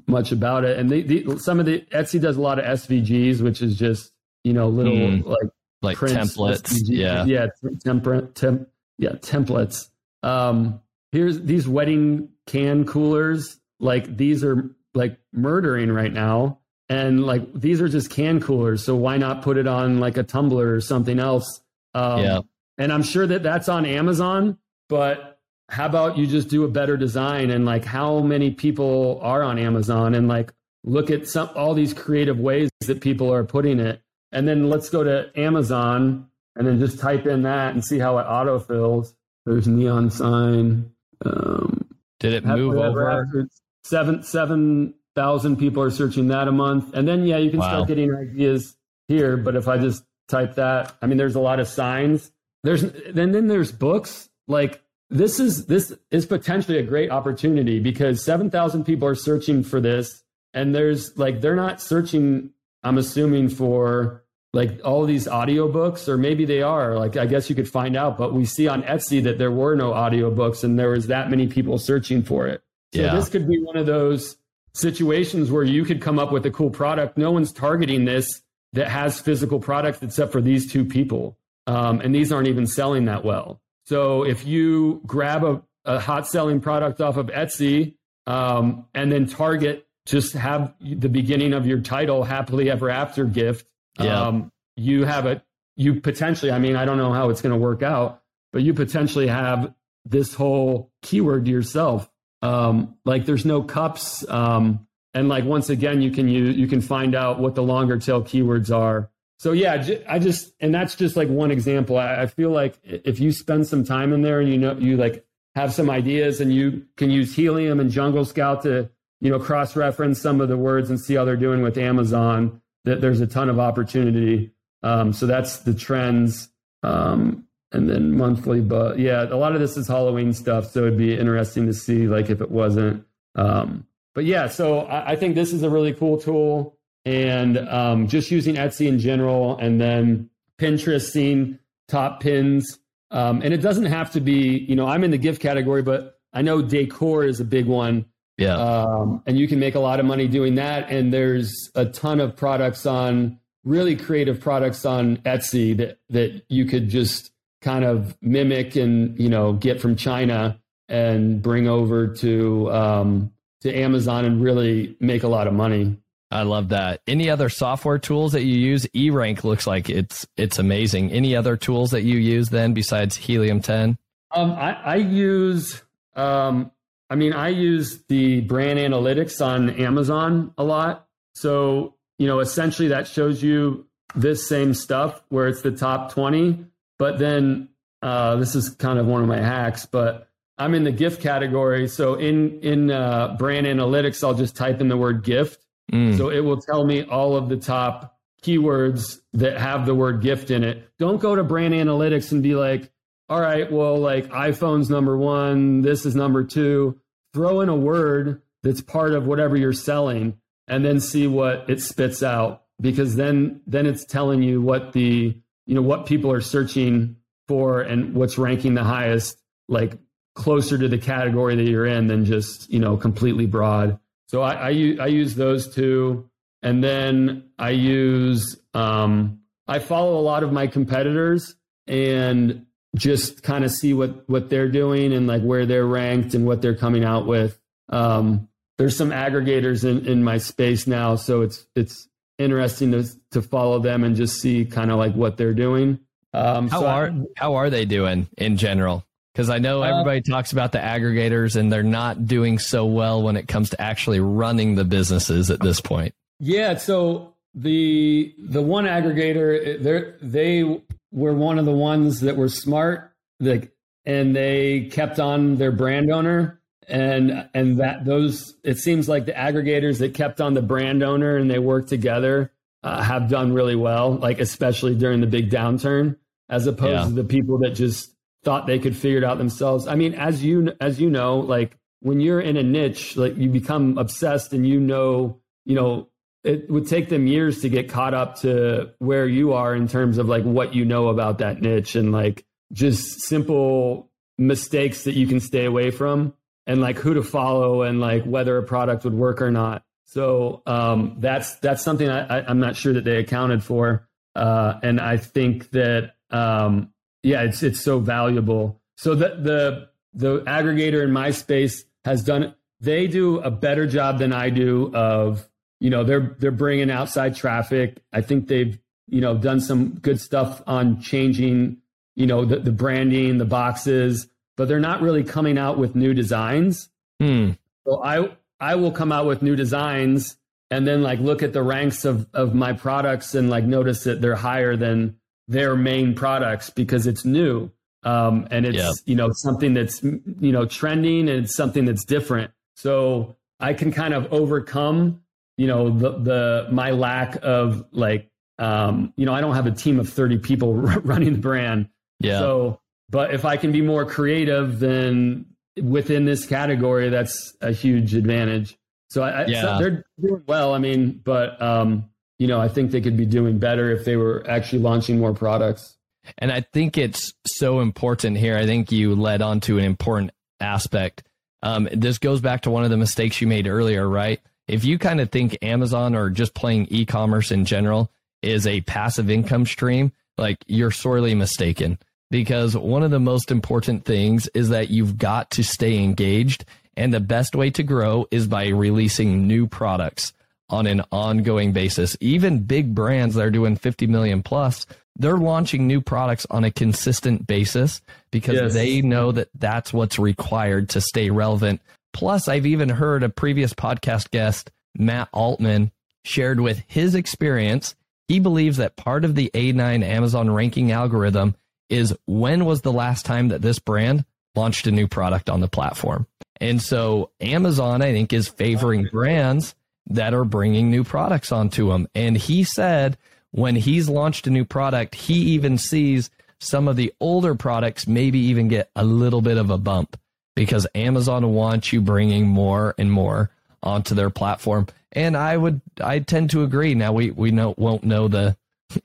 much about it, and the, the, some of the Etsy does a lot of SVGs, which is just you know little mm, like like templates. SVGs. Yeah, yeah, temp, temp, yeah, templates. Um, here's these wedding can coolers. Like these are like murdering right now. And like these are just can coolers. So why not put it on like a tumbler or something else? Um, yeah. And I'm sure that that's on Amazon, but how about you just do a better design and like how many people are on Amazon and like look at some all these creative ways that people are putting it. And then let's go to Amazon and then just type in that and see how it autofills. There's neon sign. Um, Did it move over? Seven seven thousand people are searching that a month, and then yeah, you can wow. start getting ideas here. But if I just type that, I mean, there's a lot of signs. There's then then there's books like this is this is potentially a great opportunity because 7,000 people are searching for this and there's like they're not searching I'm assuming for like all these audiobooks or maybe they are like i guess you could find out but we see on etsy that there were no audiobooks and there was that many people searching for it. So yeah. this could be one of those situations where you could come up with a cool product. No one's targeting this that has physical products except for these two people. Um, and these aren't even selling that well. So if you grab a, a hot selling product off of etsy um, and then target just have the beginning of your title happily ever after gift yeah. Um, you have a you potentially. I mean, I don't know how it's going to work out, but you potentially have this whole keyword to yourself. Um, like there's no cups. Um, and like once again, you can you you can find out what the longer tail keywords are. So yeah, I just and that's just like one example. I, I feel like if you spend some time in there and you know you like have some ideas and you can use Helium and Jungle Scout to you know cross reference some of the words and see how they're doing with Amazon that there's a ton of opportunity. Um, so that's the trends. Um, and then monthly, but yeah, a lot of this is Halloween stuff. So it'd be interesting to see like if it wasn't. Um, but yeah, so I, I, think this is a really cool tool and um, just using Etsy in general and then Pinterest seeing top pins. Um, and it doesn't have to be, you know, I'm in the gift category, but I know decor is a big one. Yeah. Um, and you can make a lot of money doing that. And there's a ton of products on really creative products on Etsy that, that you could just kind of mimic and, you know, get from China and bring over to, um, to Amazon and really make a lot of money. I love that. Any other software tools that you use? E-Rank looks like it's it's amazing. Any other tools that you use then besides Helium 10? Um, I, I use um, I mean, I use the brand analytics on Amazon a lot. So, you know, essentially that shows you this same stuff where it's the top 20. But then uh, this is kind of one of my hacks, but I'm in the gift category. So in, in uh, brand analytics, I'll just type in the word gift. Mm. So it will tell me all of the top keywords that have the word gift in it. Don't go to brand analytics and be like, all right, well, like iPhone's number one, this is number two. Throw in a word that's part of whatever you're selling and then see what it spits out because then then it's telling you what the you know what people are searching for and what's ranking the highest like closer to the category that you're in than just you know completely broad. So I, I, I use those two, and then I use um, I follow a lot of my competitors and just kind of see what what they're doing and like where they're ranked and what they're coming out with. Um, there's some aggregators in, in my space now, so it's it's interesting to to follow them and just see kind of like what they're doing. Um, how so are I, how are they doing in general? Because I know uh, everybody uh, talks about the aggregators and they're not doing so well when it comes to actually running the businesses at this point. Yeah, so the the one aggregator they they were one of the ones that were smart, like, and they kept on their brand owner and and that those it seems like the aggregators that kept on the brand owner and they worked together uh, have done really well like especially during the big downturn as opposed yeah. to the people that just thought they could figure it out themselves i mean as you as you know like when you're in a niche like you become obsessed and you know you know it would take them years to get caught up to where you are in terms of like what you know about that niche and like just simple mistakes that you can stay away from and like who to follow and like whether a product would work or not. So um, that's that's something I, am not sure that they accounted for, uh, and I think that um, yeah, it's it's so valuable. So the the the aggregator in my space has done they do a better job than I do of you know they're they're bringing outside traffic. I think they've you know done some good stuff on changing you know the, the branding, the boxes, but they're not really coming out with new designs. Hmm. So I I will come out with new designs and then like look at the ranks of of my products and like notice that they're higher than their main products because it's new. Um, and it's yeah. you know something that's you know trending and it's something that's different. So I can kind of overcome you know the the my lack of like um, you know I don't have a team of thirty people running the brand. Yeah. So but if I can be more creative, then within this category, that's a huge advantage. So I, yeah. So they're doing well. I mean, but um, you know, I think they could be doing better if they were actually launching more products. And I think it's so important here. I think you led on to an important aspect. Um, this goes back to one of the mistakes you made earlier, right? If you kind of think Amazon or just playing e-commerce in general is a passive income stream, like you're sorely mistaken because one of the most important things is that you've got to stay engaged. And the best way to grow is by releasing new products on an ongoing basis. Even big brands that are doing 50 million plus, they're launching new products on a consistent basis because yes. they know that that's what's required to stay relevant. Plus, I've even heard a previous podcast guest, Matt Altman, shared with his experience. He believes that part of the A9 Amazon ranking algorithm is when was the last time that this brand launched a new product on the platform? And so Amazon, I think, is favoring brands that are bringing new products onto them. And he said when he's launched a new product, he even sees some of the older products maybe even get a little bit of a bump because Amazon wants you bringing more and more onto their platform. And I would, I tend to agree. Now we, we know, won't know the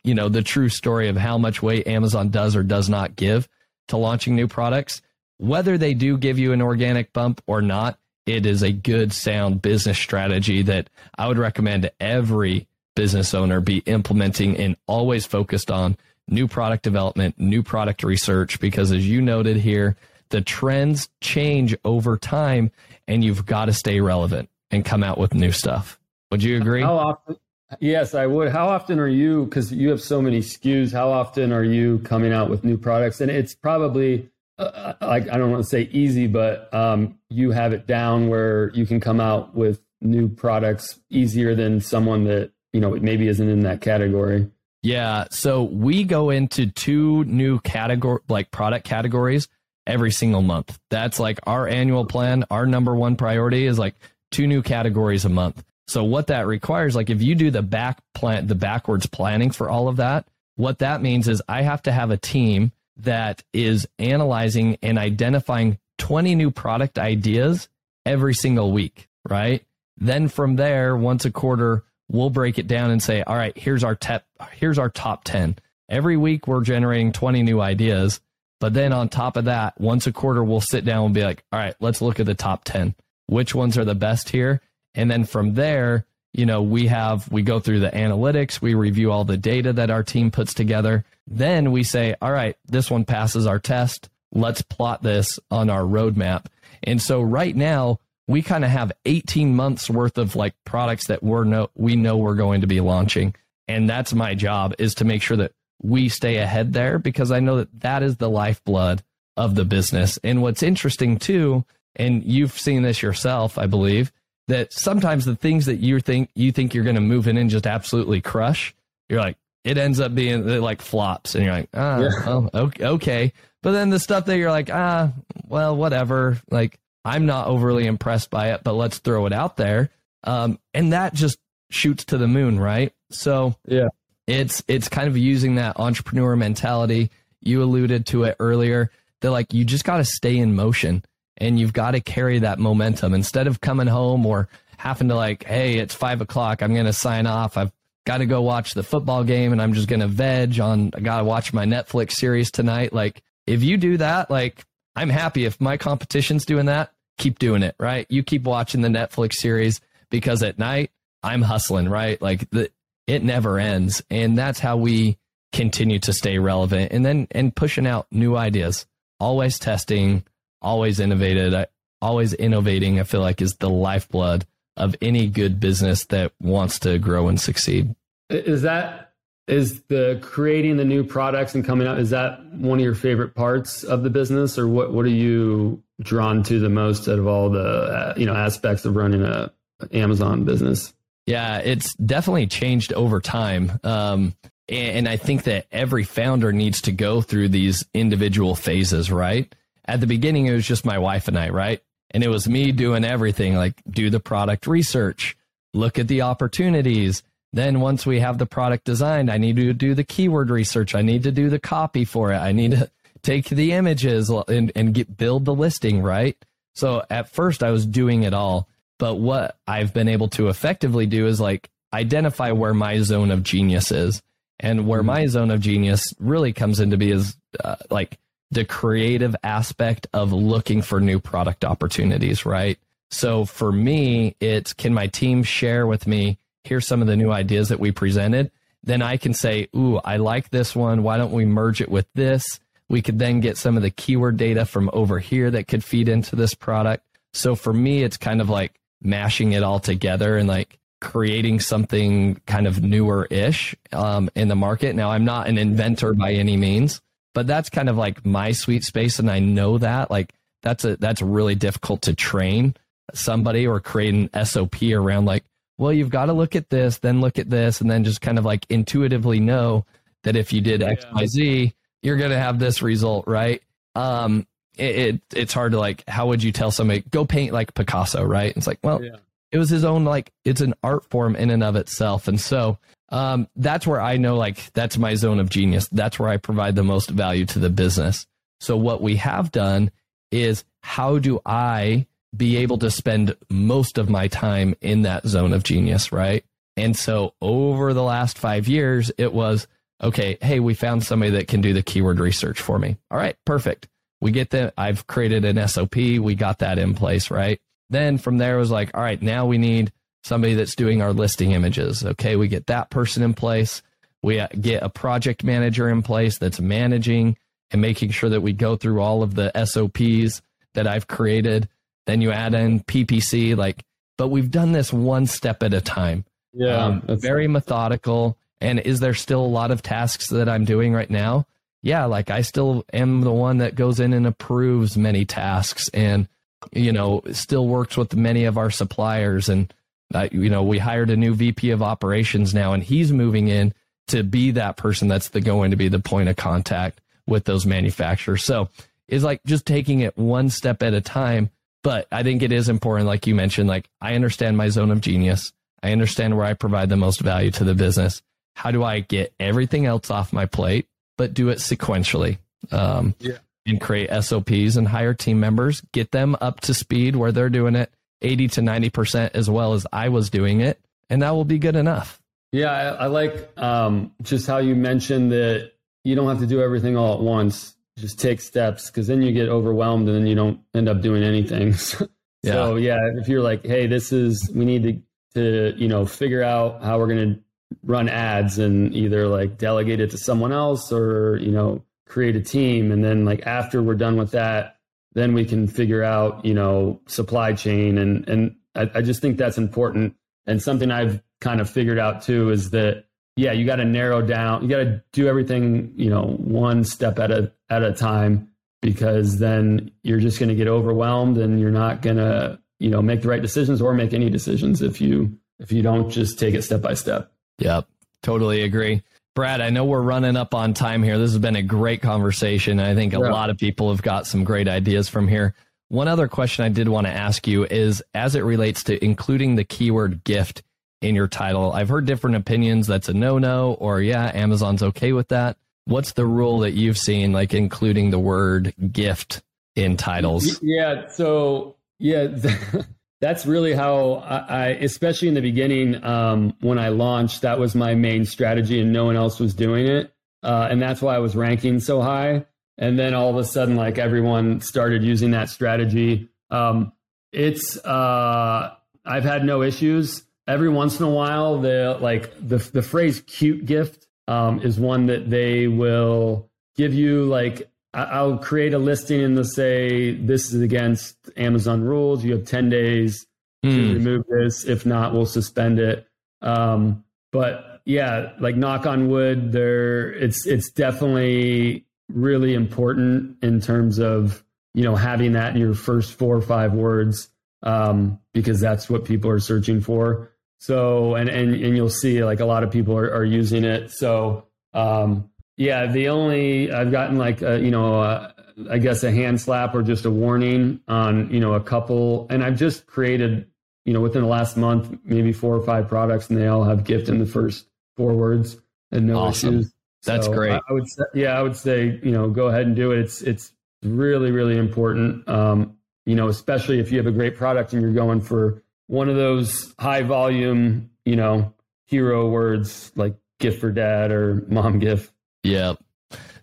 you know, the true story of how much weight Amazon does or does not give to launching new products. Whether they do give you an organic bump or not, it is a good, sound business strategy that I would recommend every business owner be implementing and always focused on new product development, new product research, because as you noted here, the trends change over time and you've got to stay relevant and come out with new stuff. Would you agree? How often, Yes, I would. How often are you, because you have so many SKUs, how often are you coming out with new products? And it's probably, uh, uh, like, I don't want to say easy, but um, you have it down where you can come out with new products easier than someone that, you know, maybe isn't in that category. Yeah. So we go into two new category, like product categories every single month. That's like our annual plan. Our number one priority is like two new categories a month. So what that requires, like if you do the back plan, the backwards planning for all of that, what that means is I have to have a team that is analyzing and identifying 20 new product ideas every single week, right? Then from there, once a quarter, we'll break it down and say, all right, here's our top, here's our top 10. Every week we're generating 20 new ideas. But then on top of that, once a quarter, we'll sit down and be like, all right, let's look at the top 10. Which ones are the best here? And then from there, you know, we have, we go through the analytics, we review all the data that our team puts together. Then we say, all right, this one passes our test. Let's plot this on our roadmap. And so right now, we kind of have 18 months worth of like products that we're no, we know we're going to be launching. And that's my job is to make sure that we stay ahead there because I know that that is the lifeblood of the business. And what's interesting too, and you've seen this yourself, I believe, that sometimes the things that you think you think you're going to move in and just absolutely crush, you're like, it ends up being like flops, and you're like, ah, yeah. oh, okay. But then the stuff that you're like, ah, well, whatever. Like, I'm not overly impressed by it, but let's throw it out there. Um, and that just shoots to the moon, right? So yeah, it's it's kind of using that entrepreneur mentality. You alluded to it earlier. That like you just got to stay in motion and you've got to carry that momentum instead of coming home or having to like, hey, it's five o'clock. I'm going to sign off. I've got to go watch the football game and I'm just going to veg on, I got to watch my Netflix series tonight. Like, if you do that, like, I'm happy if my competition's doing that, keep doing it, right? You keep watching the Netflix series because at night I'm hustling, right? Like, the, it never ends. And that's how we continue to stay relevant and then, and pushing out new ideas, always testing, always innovated, always innovating, I feel like is the lifeblood of any good business that wants to grow and succeed. Is that is the creating the new products and coming out is that one of your favorite parts of the business or what what are you drawn to the most out of all the uh, you know aspects of running a Amazon business? Yeah, it's definitely changed over time. Um, and I think that every founder needs to go through these individual phases, right? At the beginning, it was just my wife and I, right? And it was me doing everything like do the product research, look at the opportunities. Then once we have the product designed, I need to do the keyword research. I need to do the copy for it. I need to take the images and, and get build the listing, right? So at first I was doing it all. But what I've been able to effectively do is like identify where my zone of genius is. And where mm-hmm. my zone of genius really comes into be is uh, like the creative aspect of looking for new product opportunities, right? So for me, it's can my team share with me, here's some of the new ideas that we presented. Then I can say, ooh, I like this one. Why don't we merge it with this? We could then get some of the keyword data from over here that could feed into this product. So for me, it's kind of like mashing it all together and like creating something kind of newer ish um, in the market. Now, I'm not an inventor by any means, but that's kind of like my sweet space and i know that like that's a that's really difficult to train somebody or create an sop around like well you've got to look at this then look at this and then just kind of like intuitively know that if you did xyz you're going to have this result right um it, it, it's hard to like how would you tell somebody go paint like picasso right it's like well yeah. it was his own like it's an art form in and of itself and so um, that's where I know like that's my zone of genius. That's where I provide the most value to the business. So what we have done is how do I be able to spend most of my time in that zone of genius, right? And so over the last five years, it was okay. Hey, we found somebody that can do the keyword research for me. All right, perfect. We get that. I've created an SOP. We got that in place, right? Then from there it was like, all right, now we need somebody that's doing our listing images. Okay, we get that person in place. We uh, get a project manager in place that's managing and making sure that we go through all of the SOPs that I've created. Then you add in PPC, like, but we've done this one step at a time. Yeah, um, very methodical. And is there still a lot of tasks that I'm doing right now? Yeah, like I still am the one that goes in and approves many tasks and, you know, still works with many of our suppliers and uh, you know, we hired a new VP of operations now, and he's moving in to be that person that's the going to be the point of contact with those manufacturers. So it's like just taking it one step at a time. But I think it is important, like you mentioned, like I understand my zone of genius. I understand where I provide the most value to the business. How do I get everything else off my plate, but do it sequentially? Um, yeah. And create SOPs and hire team members, get them up to speed where they're doing it, 80 to 90% as well as I was doing it. And that will be good enough. Yeah, I, I like um, just how you mentioned that you don't have to do everything all at once. just take steps because then you get overwhelmed and then you don't end up doing anything. Yeah. So yeah, if you're like, hey, this is we need to to you know figure out how we're going to run ads and either like delegate it to someone else or you know create a team. And then like after we're done with that then we can figure out you know supply chain. And and I, I just think that's important. And something i've kind of figured out too is that yeah you got to narrow down you got to do everything you know one step at a at a time because then you're just going to get overwhelmed and you're not going to you know make the right decisions or make any decisions if you if you don't just take it step by step Yep, totally agree. Brad, I know we're running up on time here. This has been a great conversation. I think a Yeah. lot of people have got some great ideas from here. One other question I did want to ask you is as it relates to including the keyword gift in your title. I've heard different opinions that's a no no, or yeah, Amazon's okay with that. What's the rule that you've seen, like including the word gift in titles? Yeah. So yeah, that's really how I, I especially in the beginning um, when I launched, that was my main strategy, and no one else was doing it, uh, and that's why I was ranking so high. And then all of a sudden, like everyone started using that strategy. Um, it's uh, I've had no issues. Every once in a while, the like the the phrase "cute gift" um, is one that they will give you like I'll create a listing and they'll say this is against Amazon rules. You have 10 days to Hmm. remove this. If not, we'll suspend it. Um, but yeah, like knock on wood, there it's it's definitely really important in terms of you know having that in your first four or five words um, because that's what people are searching for. So and and and you'll see like a lot of people are, are using it. So um, yeah, the only I've gotten like a, you know uh, I guess a hand slap or just a warning on you know a couple, and I've just created you know within the last month maybe four or five products, and they all have gift in the first four words and no Awesome. issues. That's So great. I, I would say, yeah, I would say you know go ahead and do it. It's it's really really important. Um, you know, especially if you have a great product and you're going for one of those high volume, you know, hero words like gift for dad or mom gift. Yep.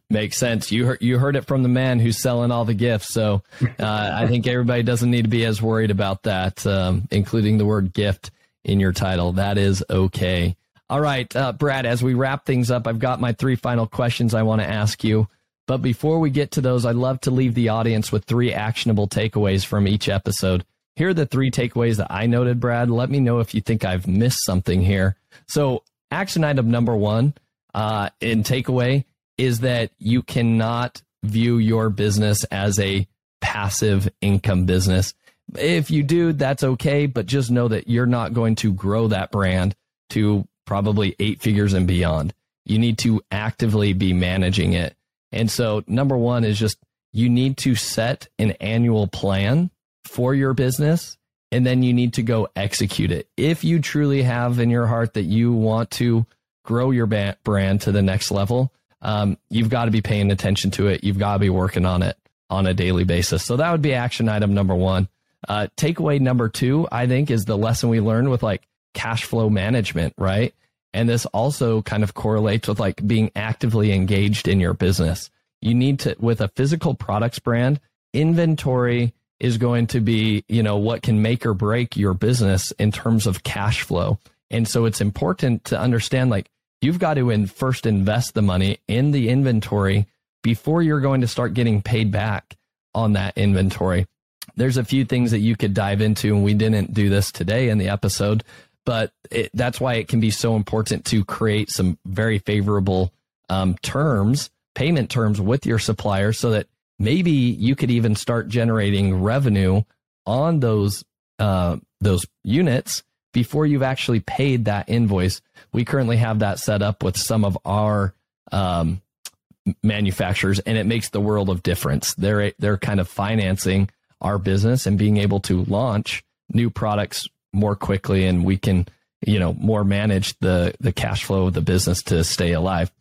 Makes sense. You heard you heard it from the man who's selling all the gifts. So uh, I think everybody doesn't need to be as worried about that, um, including the word gift in your title. That is okay. All right, uh, Brad. As we wrap things up, I've got my three final questions I want to ask you. But before we get to those, I'd love to leave the audience with three actionable takeaways from each episode. Here are the three takeaways that I noted, Brad. Let me know if you think I've missed something here. So, action item number one uh, in takeaway is that you cannot view your business as a passive income business. If you do, that's okay, but just know that you're not going to grow that brand to probably eight figures and beyond. You need to actively be managing it. And so, number one is just you need to set an annual plan for your business and then you need to go execute it. If you truly have in your heart that you want to grow your brand to the next level, um, you've got to be paying attention to it. You've got to be working on it on a daily basis. So that would be action item number one. Uh, takeaway number two, I think, is the lesson we learned with like cash flow management, right? And this also kind of correlates with like being actively engaged in your business. You need to, with a physical products brand, inventory is going to be, you know, what can make or break your business in terms of cash flow. And so it's important to understand like you've got to in, first invest the money in the inventory before you're going to start getting paid back on that inventory. There's a few things that you could dive into, and we didn't do this today in the episode, but it, that's why it can be so important to create some very favorable um, terms, payment terms with your suppliers so that maybe you could even start generating revenue on those uh, those units before you've actually paid that invoice. We currently have that set up with some of our um, manufacturers, and it makes the world of difference. They're they're kind of financing our business and being able to launch new products more quickly, and we can you know more manage the the cash flow of the business to stay alive.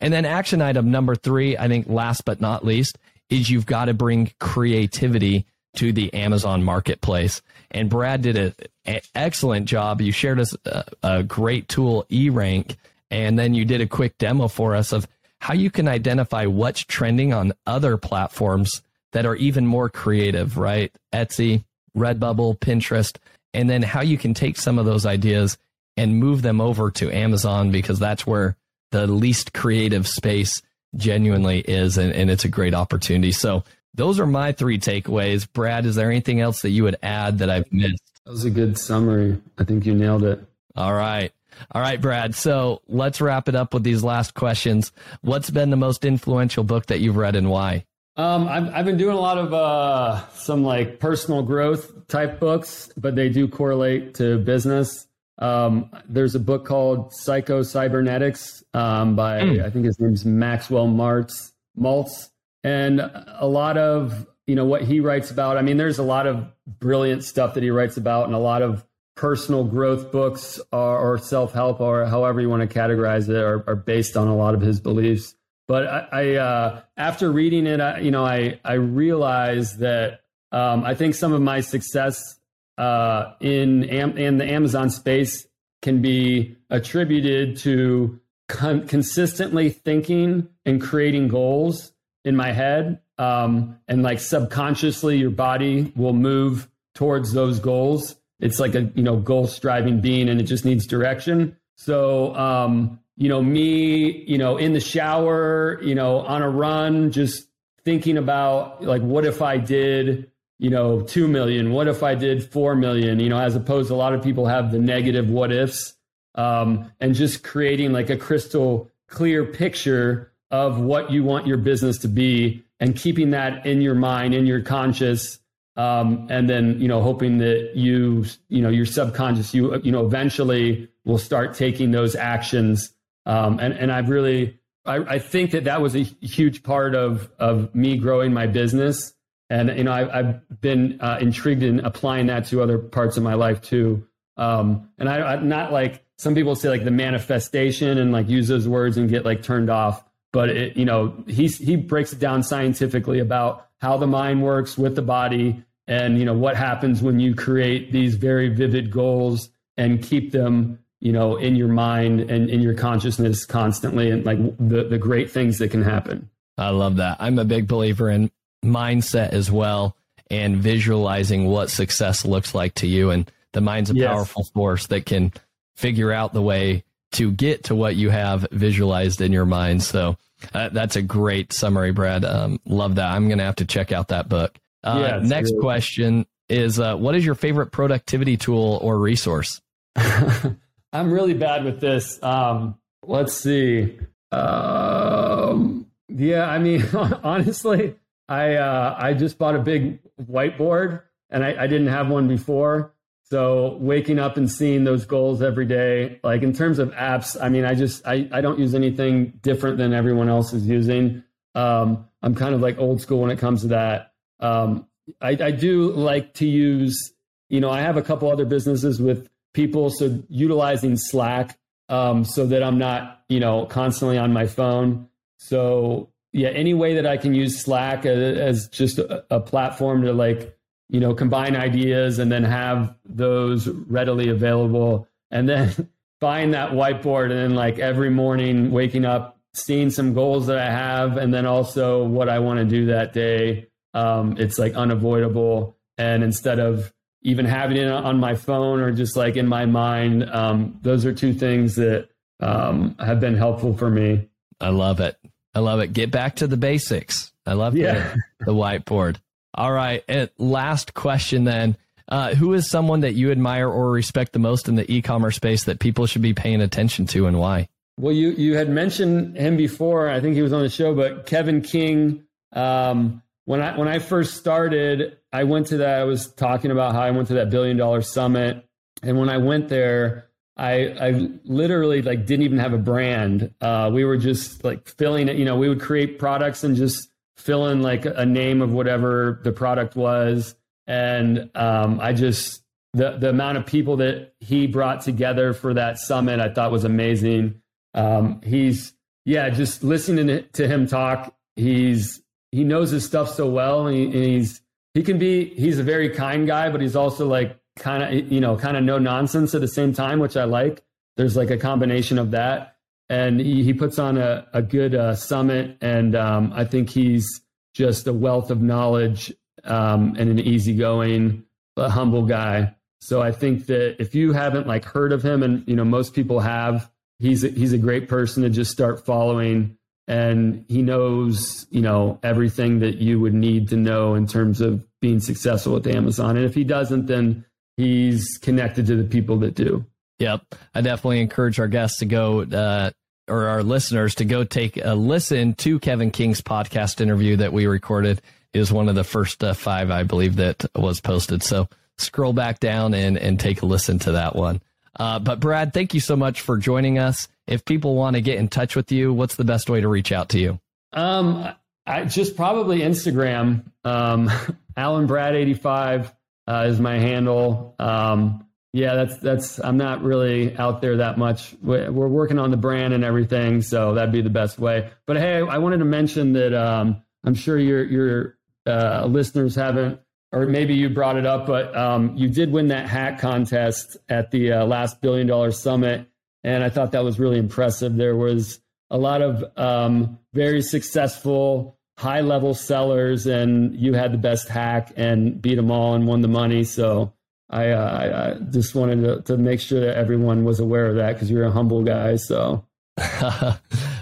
And then action item number three, I think last but not least, is you've got to bring creativity to the Amazon marketplace. And Brad did an excellent job. You shared us a, a great tool, E-Rank, and then you did a quick demo for us of how you can identify what's trending on other platforms that are even more creative, right? Etsy, Redbubble, Pinterest, and then how you can take some of those ideas and move them over to Amazon because that's where the least creative space genuinely is. And, and it's a great opportunity. So those are my three takeaways. Brad, is there anything else that you would add that I've missed? That was a good summary. I think you nailed it. All right. All right, Brad. So let's wrap it up with these last questions. What's been the most influential book that you've read and why? Um, I've, I've been doing a lot of uh, some like personal growth type books, but they do correlate to business. Um, there's a book called Psycho Cybernetics um, by mm. I think his name's Maxwell Martz Maltz, and a lot of you know what he writes about. I mean, there's a lot of brilliant stuff that he writes about, and a lot of personal growth books or, or self help or however you want to categorize it are, are based on a lot of his beliefs. But I, I uh, after reading it, I, you know, I I realized that um, I think some of my success uh, in Am- in the Amazon space can be attributed to con- consistently thinking and creating goals in my head, um, and like subconsciously, your body will move towards those goals. It's like a you know goal striving being, and it just needs direction. So um, you know, me, you know, in the shower, you know, on a run, just thinking about like, what if I did, you know, 2 million? What if I did 4 million? You know, as opposed to a lot of people have the negative what ifs um, and just creating like a crystal clear picture of what you want your business to be and keeping that in your mind, in your conscious. Um, and then, you know, hoping that you, you know, your subconscious, you, you know, eventually will start taking those actions um, and, and I've really, I, I, think that that was a huge part of, of me growing my business. And, you know, I, have been uh, intrigued in applying that to other parts of my life too. Um, and I, I'm not like some people say like the manifestation and like use those words and get like turned off. But it, you know, he he breaks it down scientifically about how the mind works with the body, and you know what happens when you create these very vivid goals and keep them you know, in your mind and in your consciousness constantly and like the, the great things that can happen. I love that. I'm a big believer in mindset as well and visualizing what success looks like to you. And the mind's a yes. powerful force that can figure out the way to get to what you have visualized in your mind. So uh, that's a great summary, Brad. Um, love that. I'm going to have to check out that book. Uh, yeah, next really- question is uh, What is your favorite productivity tool or resource? I'm really bad with this. Um, let's see. Um, yeah, I mean, honestly, I uh, I just bought a big whiteboard, and I, I didn't have one before. So waking up and seeing those goals every day, like in terms of apps, I mean, I just I, I don't use anything different than everyone else is using. Um, I'm kind of like old school when it comes to that. Um, I, I do like to use, you know, I have a couple other businesses with people. So utilizing Slack um, so that I'm not, you know, constantly on my phone. So yeah, any way that I can use Slack as, as just a, a, platform to like, you know, combine ideas and then have those readily available. And then find that whiteboard and then like every morning waking up, seeing some goals that I have, and then also what I want to do that day. Um, it's like unavoidable. And instead of even having it on my phone or just like in my mind. Um, those are two things that um, have been helpful for me. I love it. I love it. Get back to the basics. I love yeah. the, the whiteboard. All right. Last question then. Uh, who is someone that you admire or respect the most in the e-commerce space that people should be paying attention to and why? Well, you you had mentioned him before. I think he was on the show, but Kevin King. Um, when I when I first started, I went to that. I was talking about how I went to that billion dollar summit, and when I went there, I I literally like didn't even have a brand. Uh, we were just like filling it. You know, we would create products and just fill in like a name of whatever the product was, and um, I just the the amount of people that he brought together for that summit, I thought was amazing. Um, he's yeah, just listening to him talk. He's he knows his stuff so well, and, he, and he's he can be he's a very kind guy, but he's also like kind of you know kind of no nonsense at the same time, which I like. There's like a combination of that, and he, he puts on a, a good uh, summit. And um, I think he's just a wealth of knowledge um, and an easygoing, a humble guy. So I think that if you haven't like heard of him, and you know most people have, he's a, he's a great person to just start following, and he knows you know everything that you would need to know in terms of being successful with Amazon. And if he doesn't, then he's connected to the people that do. Yep, I definitely encourage our guests to go. Uh, or our listeners to go take a listen to Kevin King's podcast interview that we recorded. Is one of the first uh, five, I believe, that was posted. So scroll back down and, and take a listen to that one. Uh, but Brad, thank you so much for joining us. If people want to get in touch with you, what's the best way to reach out to you? Um, I just probably Instagram. Um, Allen Brad eighty five uh, is my handle. Um, yeah, that's that's. I'm not really out there that much. We're working on the brand and everything, so that'd be the best way. But hey, I wanted to mention that um, I'm sure your your uh, listeners haven't or maybe you brought it up, but um, you did win that hack contest at the uh, last billion dollar summit, and I thought that was really impressive. There was a lot of um, very successful high level sellers, and you had the best hack and beat them all and won the money. So I, uh, I just wanted to, to, make sure that everyone was aware of that because you're a humble guy. So.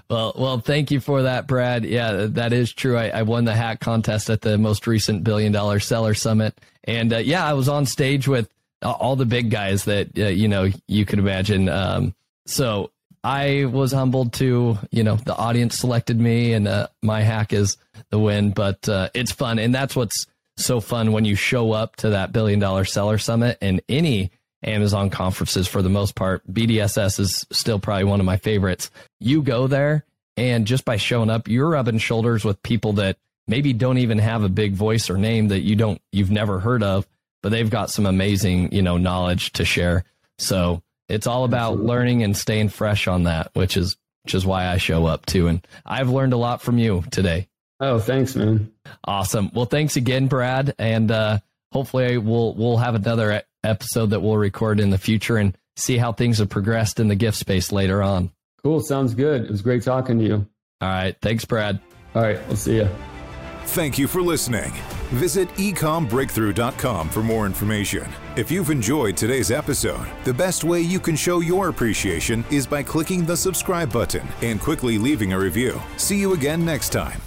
well, well, thank you for that, Brad. Yeah, that is true. I, I won the hack contest at the most recent billion dollar seller summit, and uh, yeah, I was on stage with all the big guys that uh, you know you could imagine. Um, so I was humbled to you know the audience selected me, and uh, my hack is the win. But uh, it's fun, and that's what's so fun when you show up to that billion dollar seller summit and any Amazon conferences for the most part. BDSS is still probably one of my favorites. You go there and just by showing up, you're rubbing shoulders with people that maybe don't even have a big voice or name that you don't you've never heard of, but they've got some amazing, you know, knowledge to share. So it's all about Absolutely. learning and staying fresh on that, which is which is why I show up too. And I've learned a lot from you today. Oh, thanks, man. Awesome. Well, thanks again, Brad, and uh, hopefully we'll we'll have another episode that we'll record in the future and see how things have progressed in the gift space later on. Cool. Sounds good. It was great talking to you. All right. Thanks, Brad. All right. We'll see you. Thank you for listening. Visit ecommbreakthrough.com for more information. If you've enjoyed today's episode, the best way you can show your appreciation is by clicking the subscribe button and quickly leaving a review. See you again next time.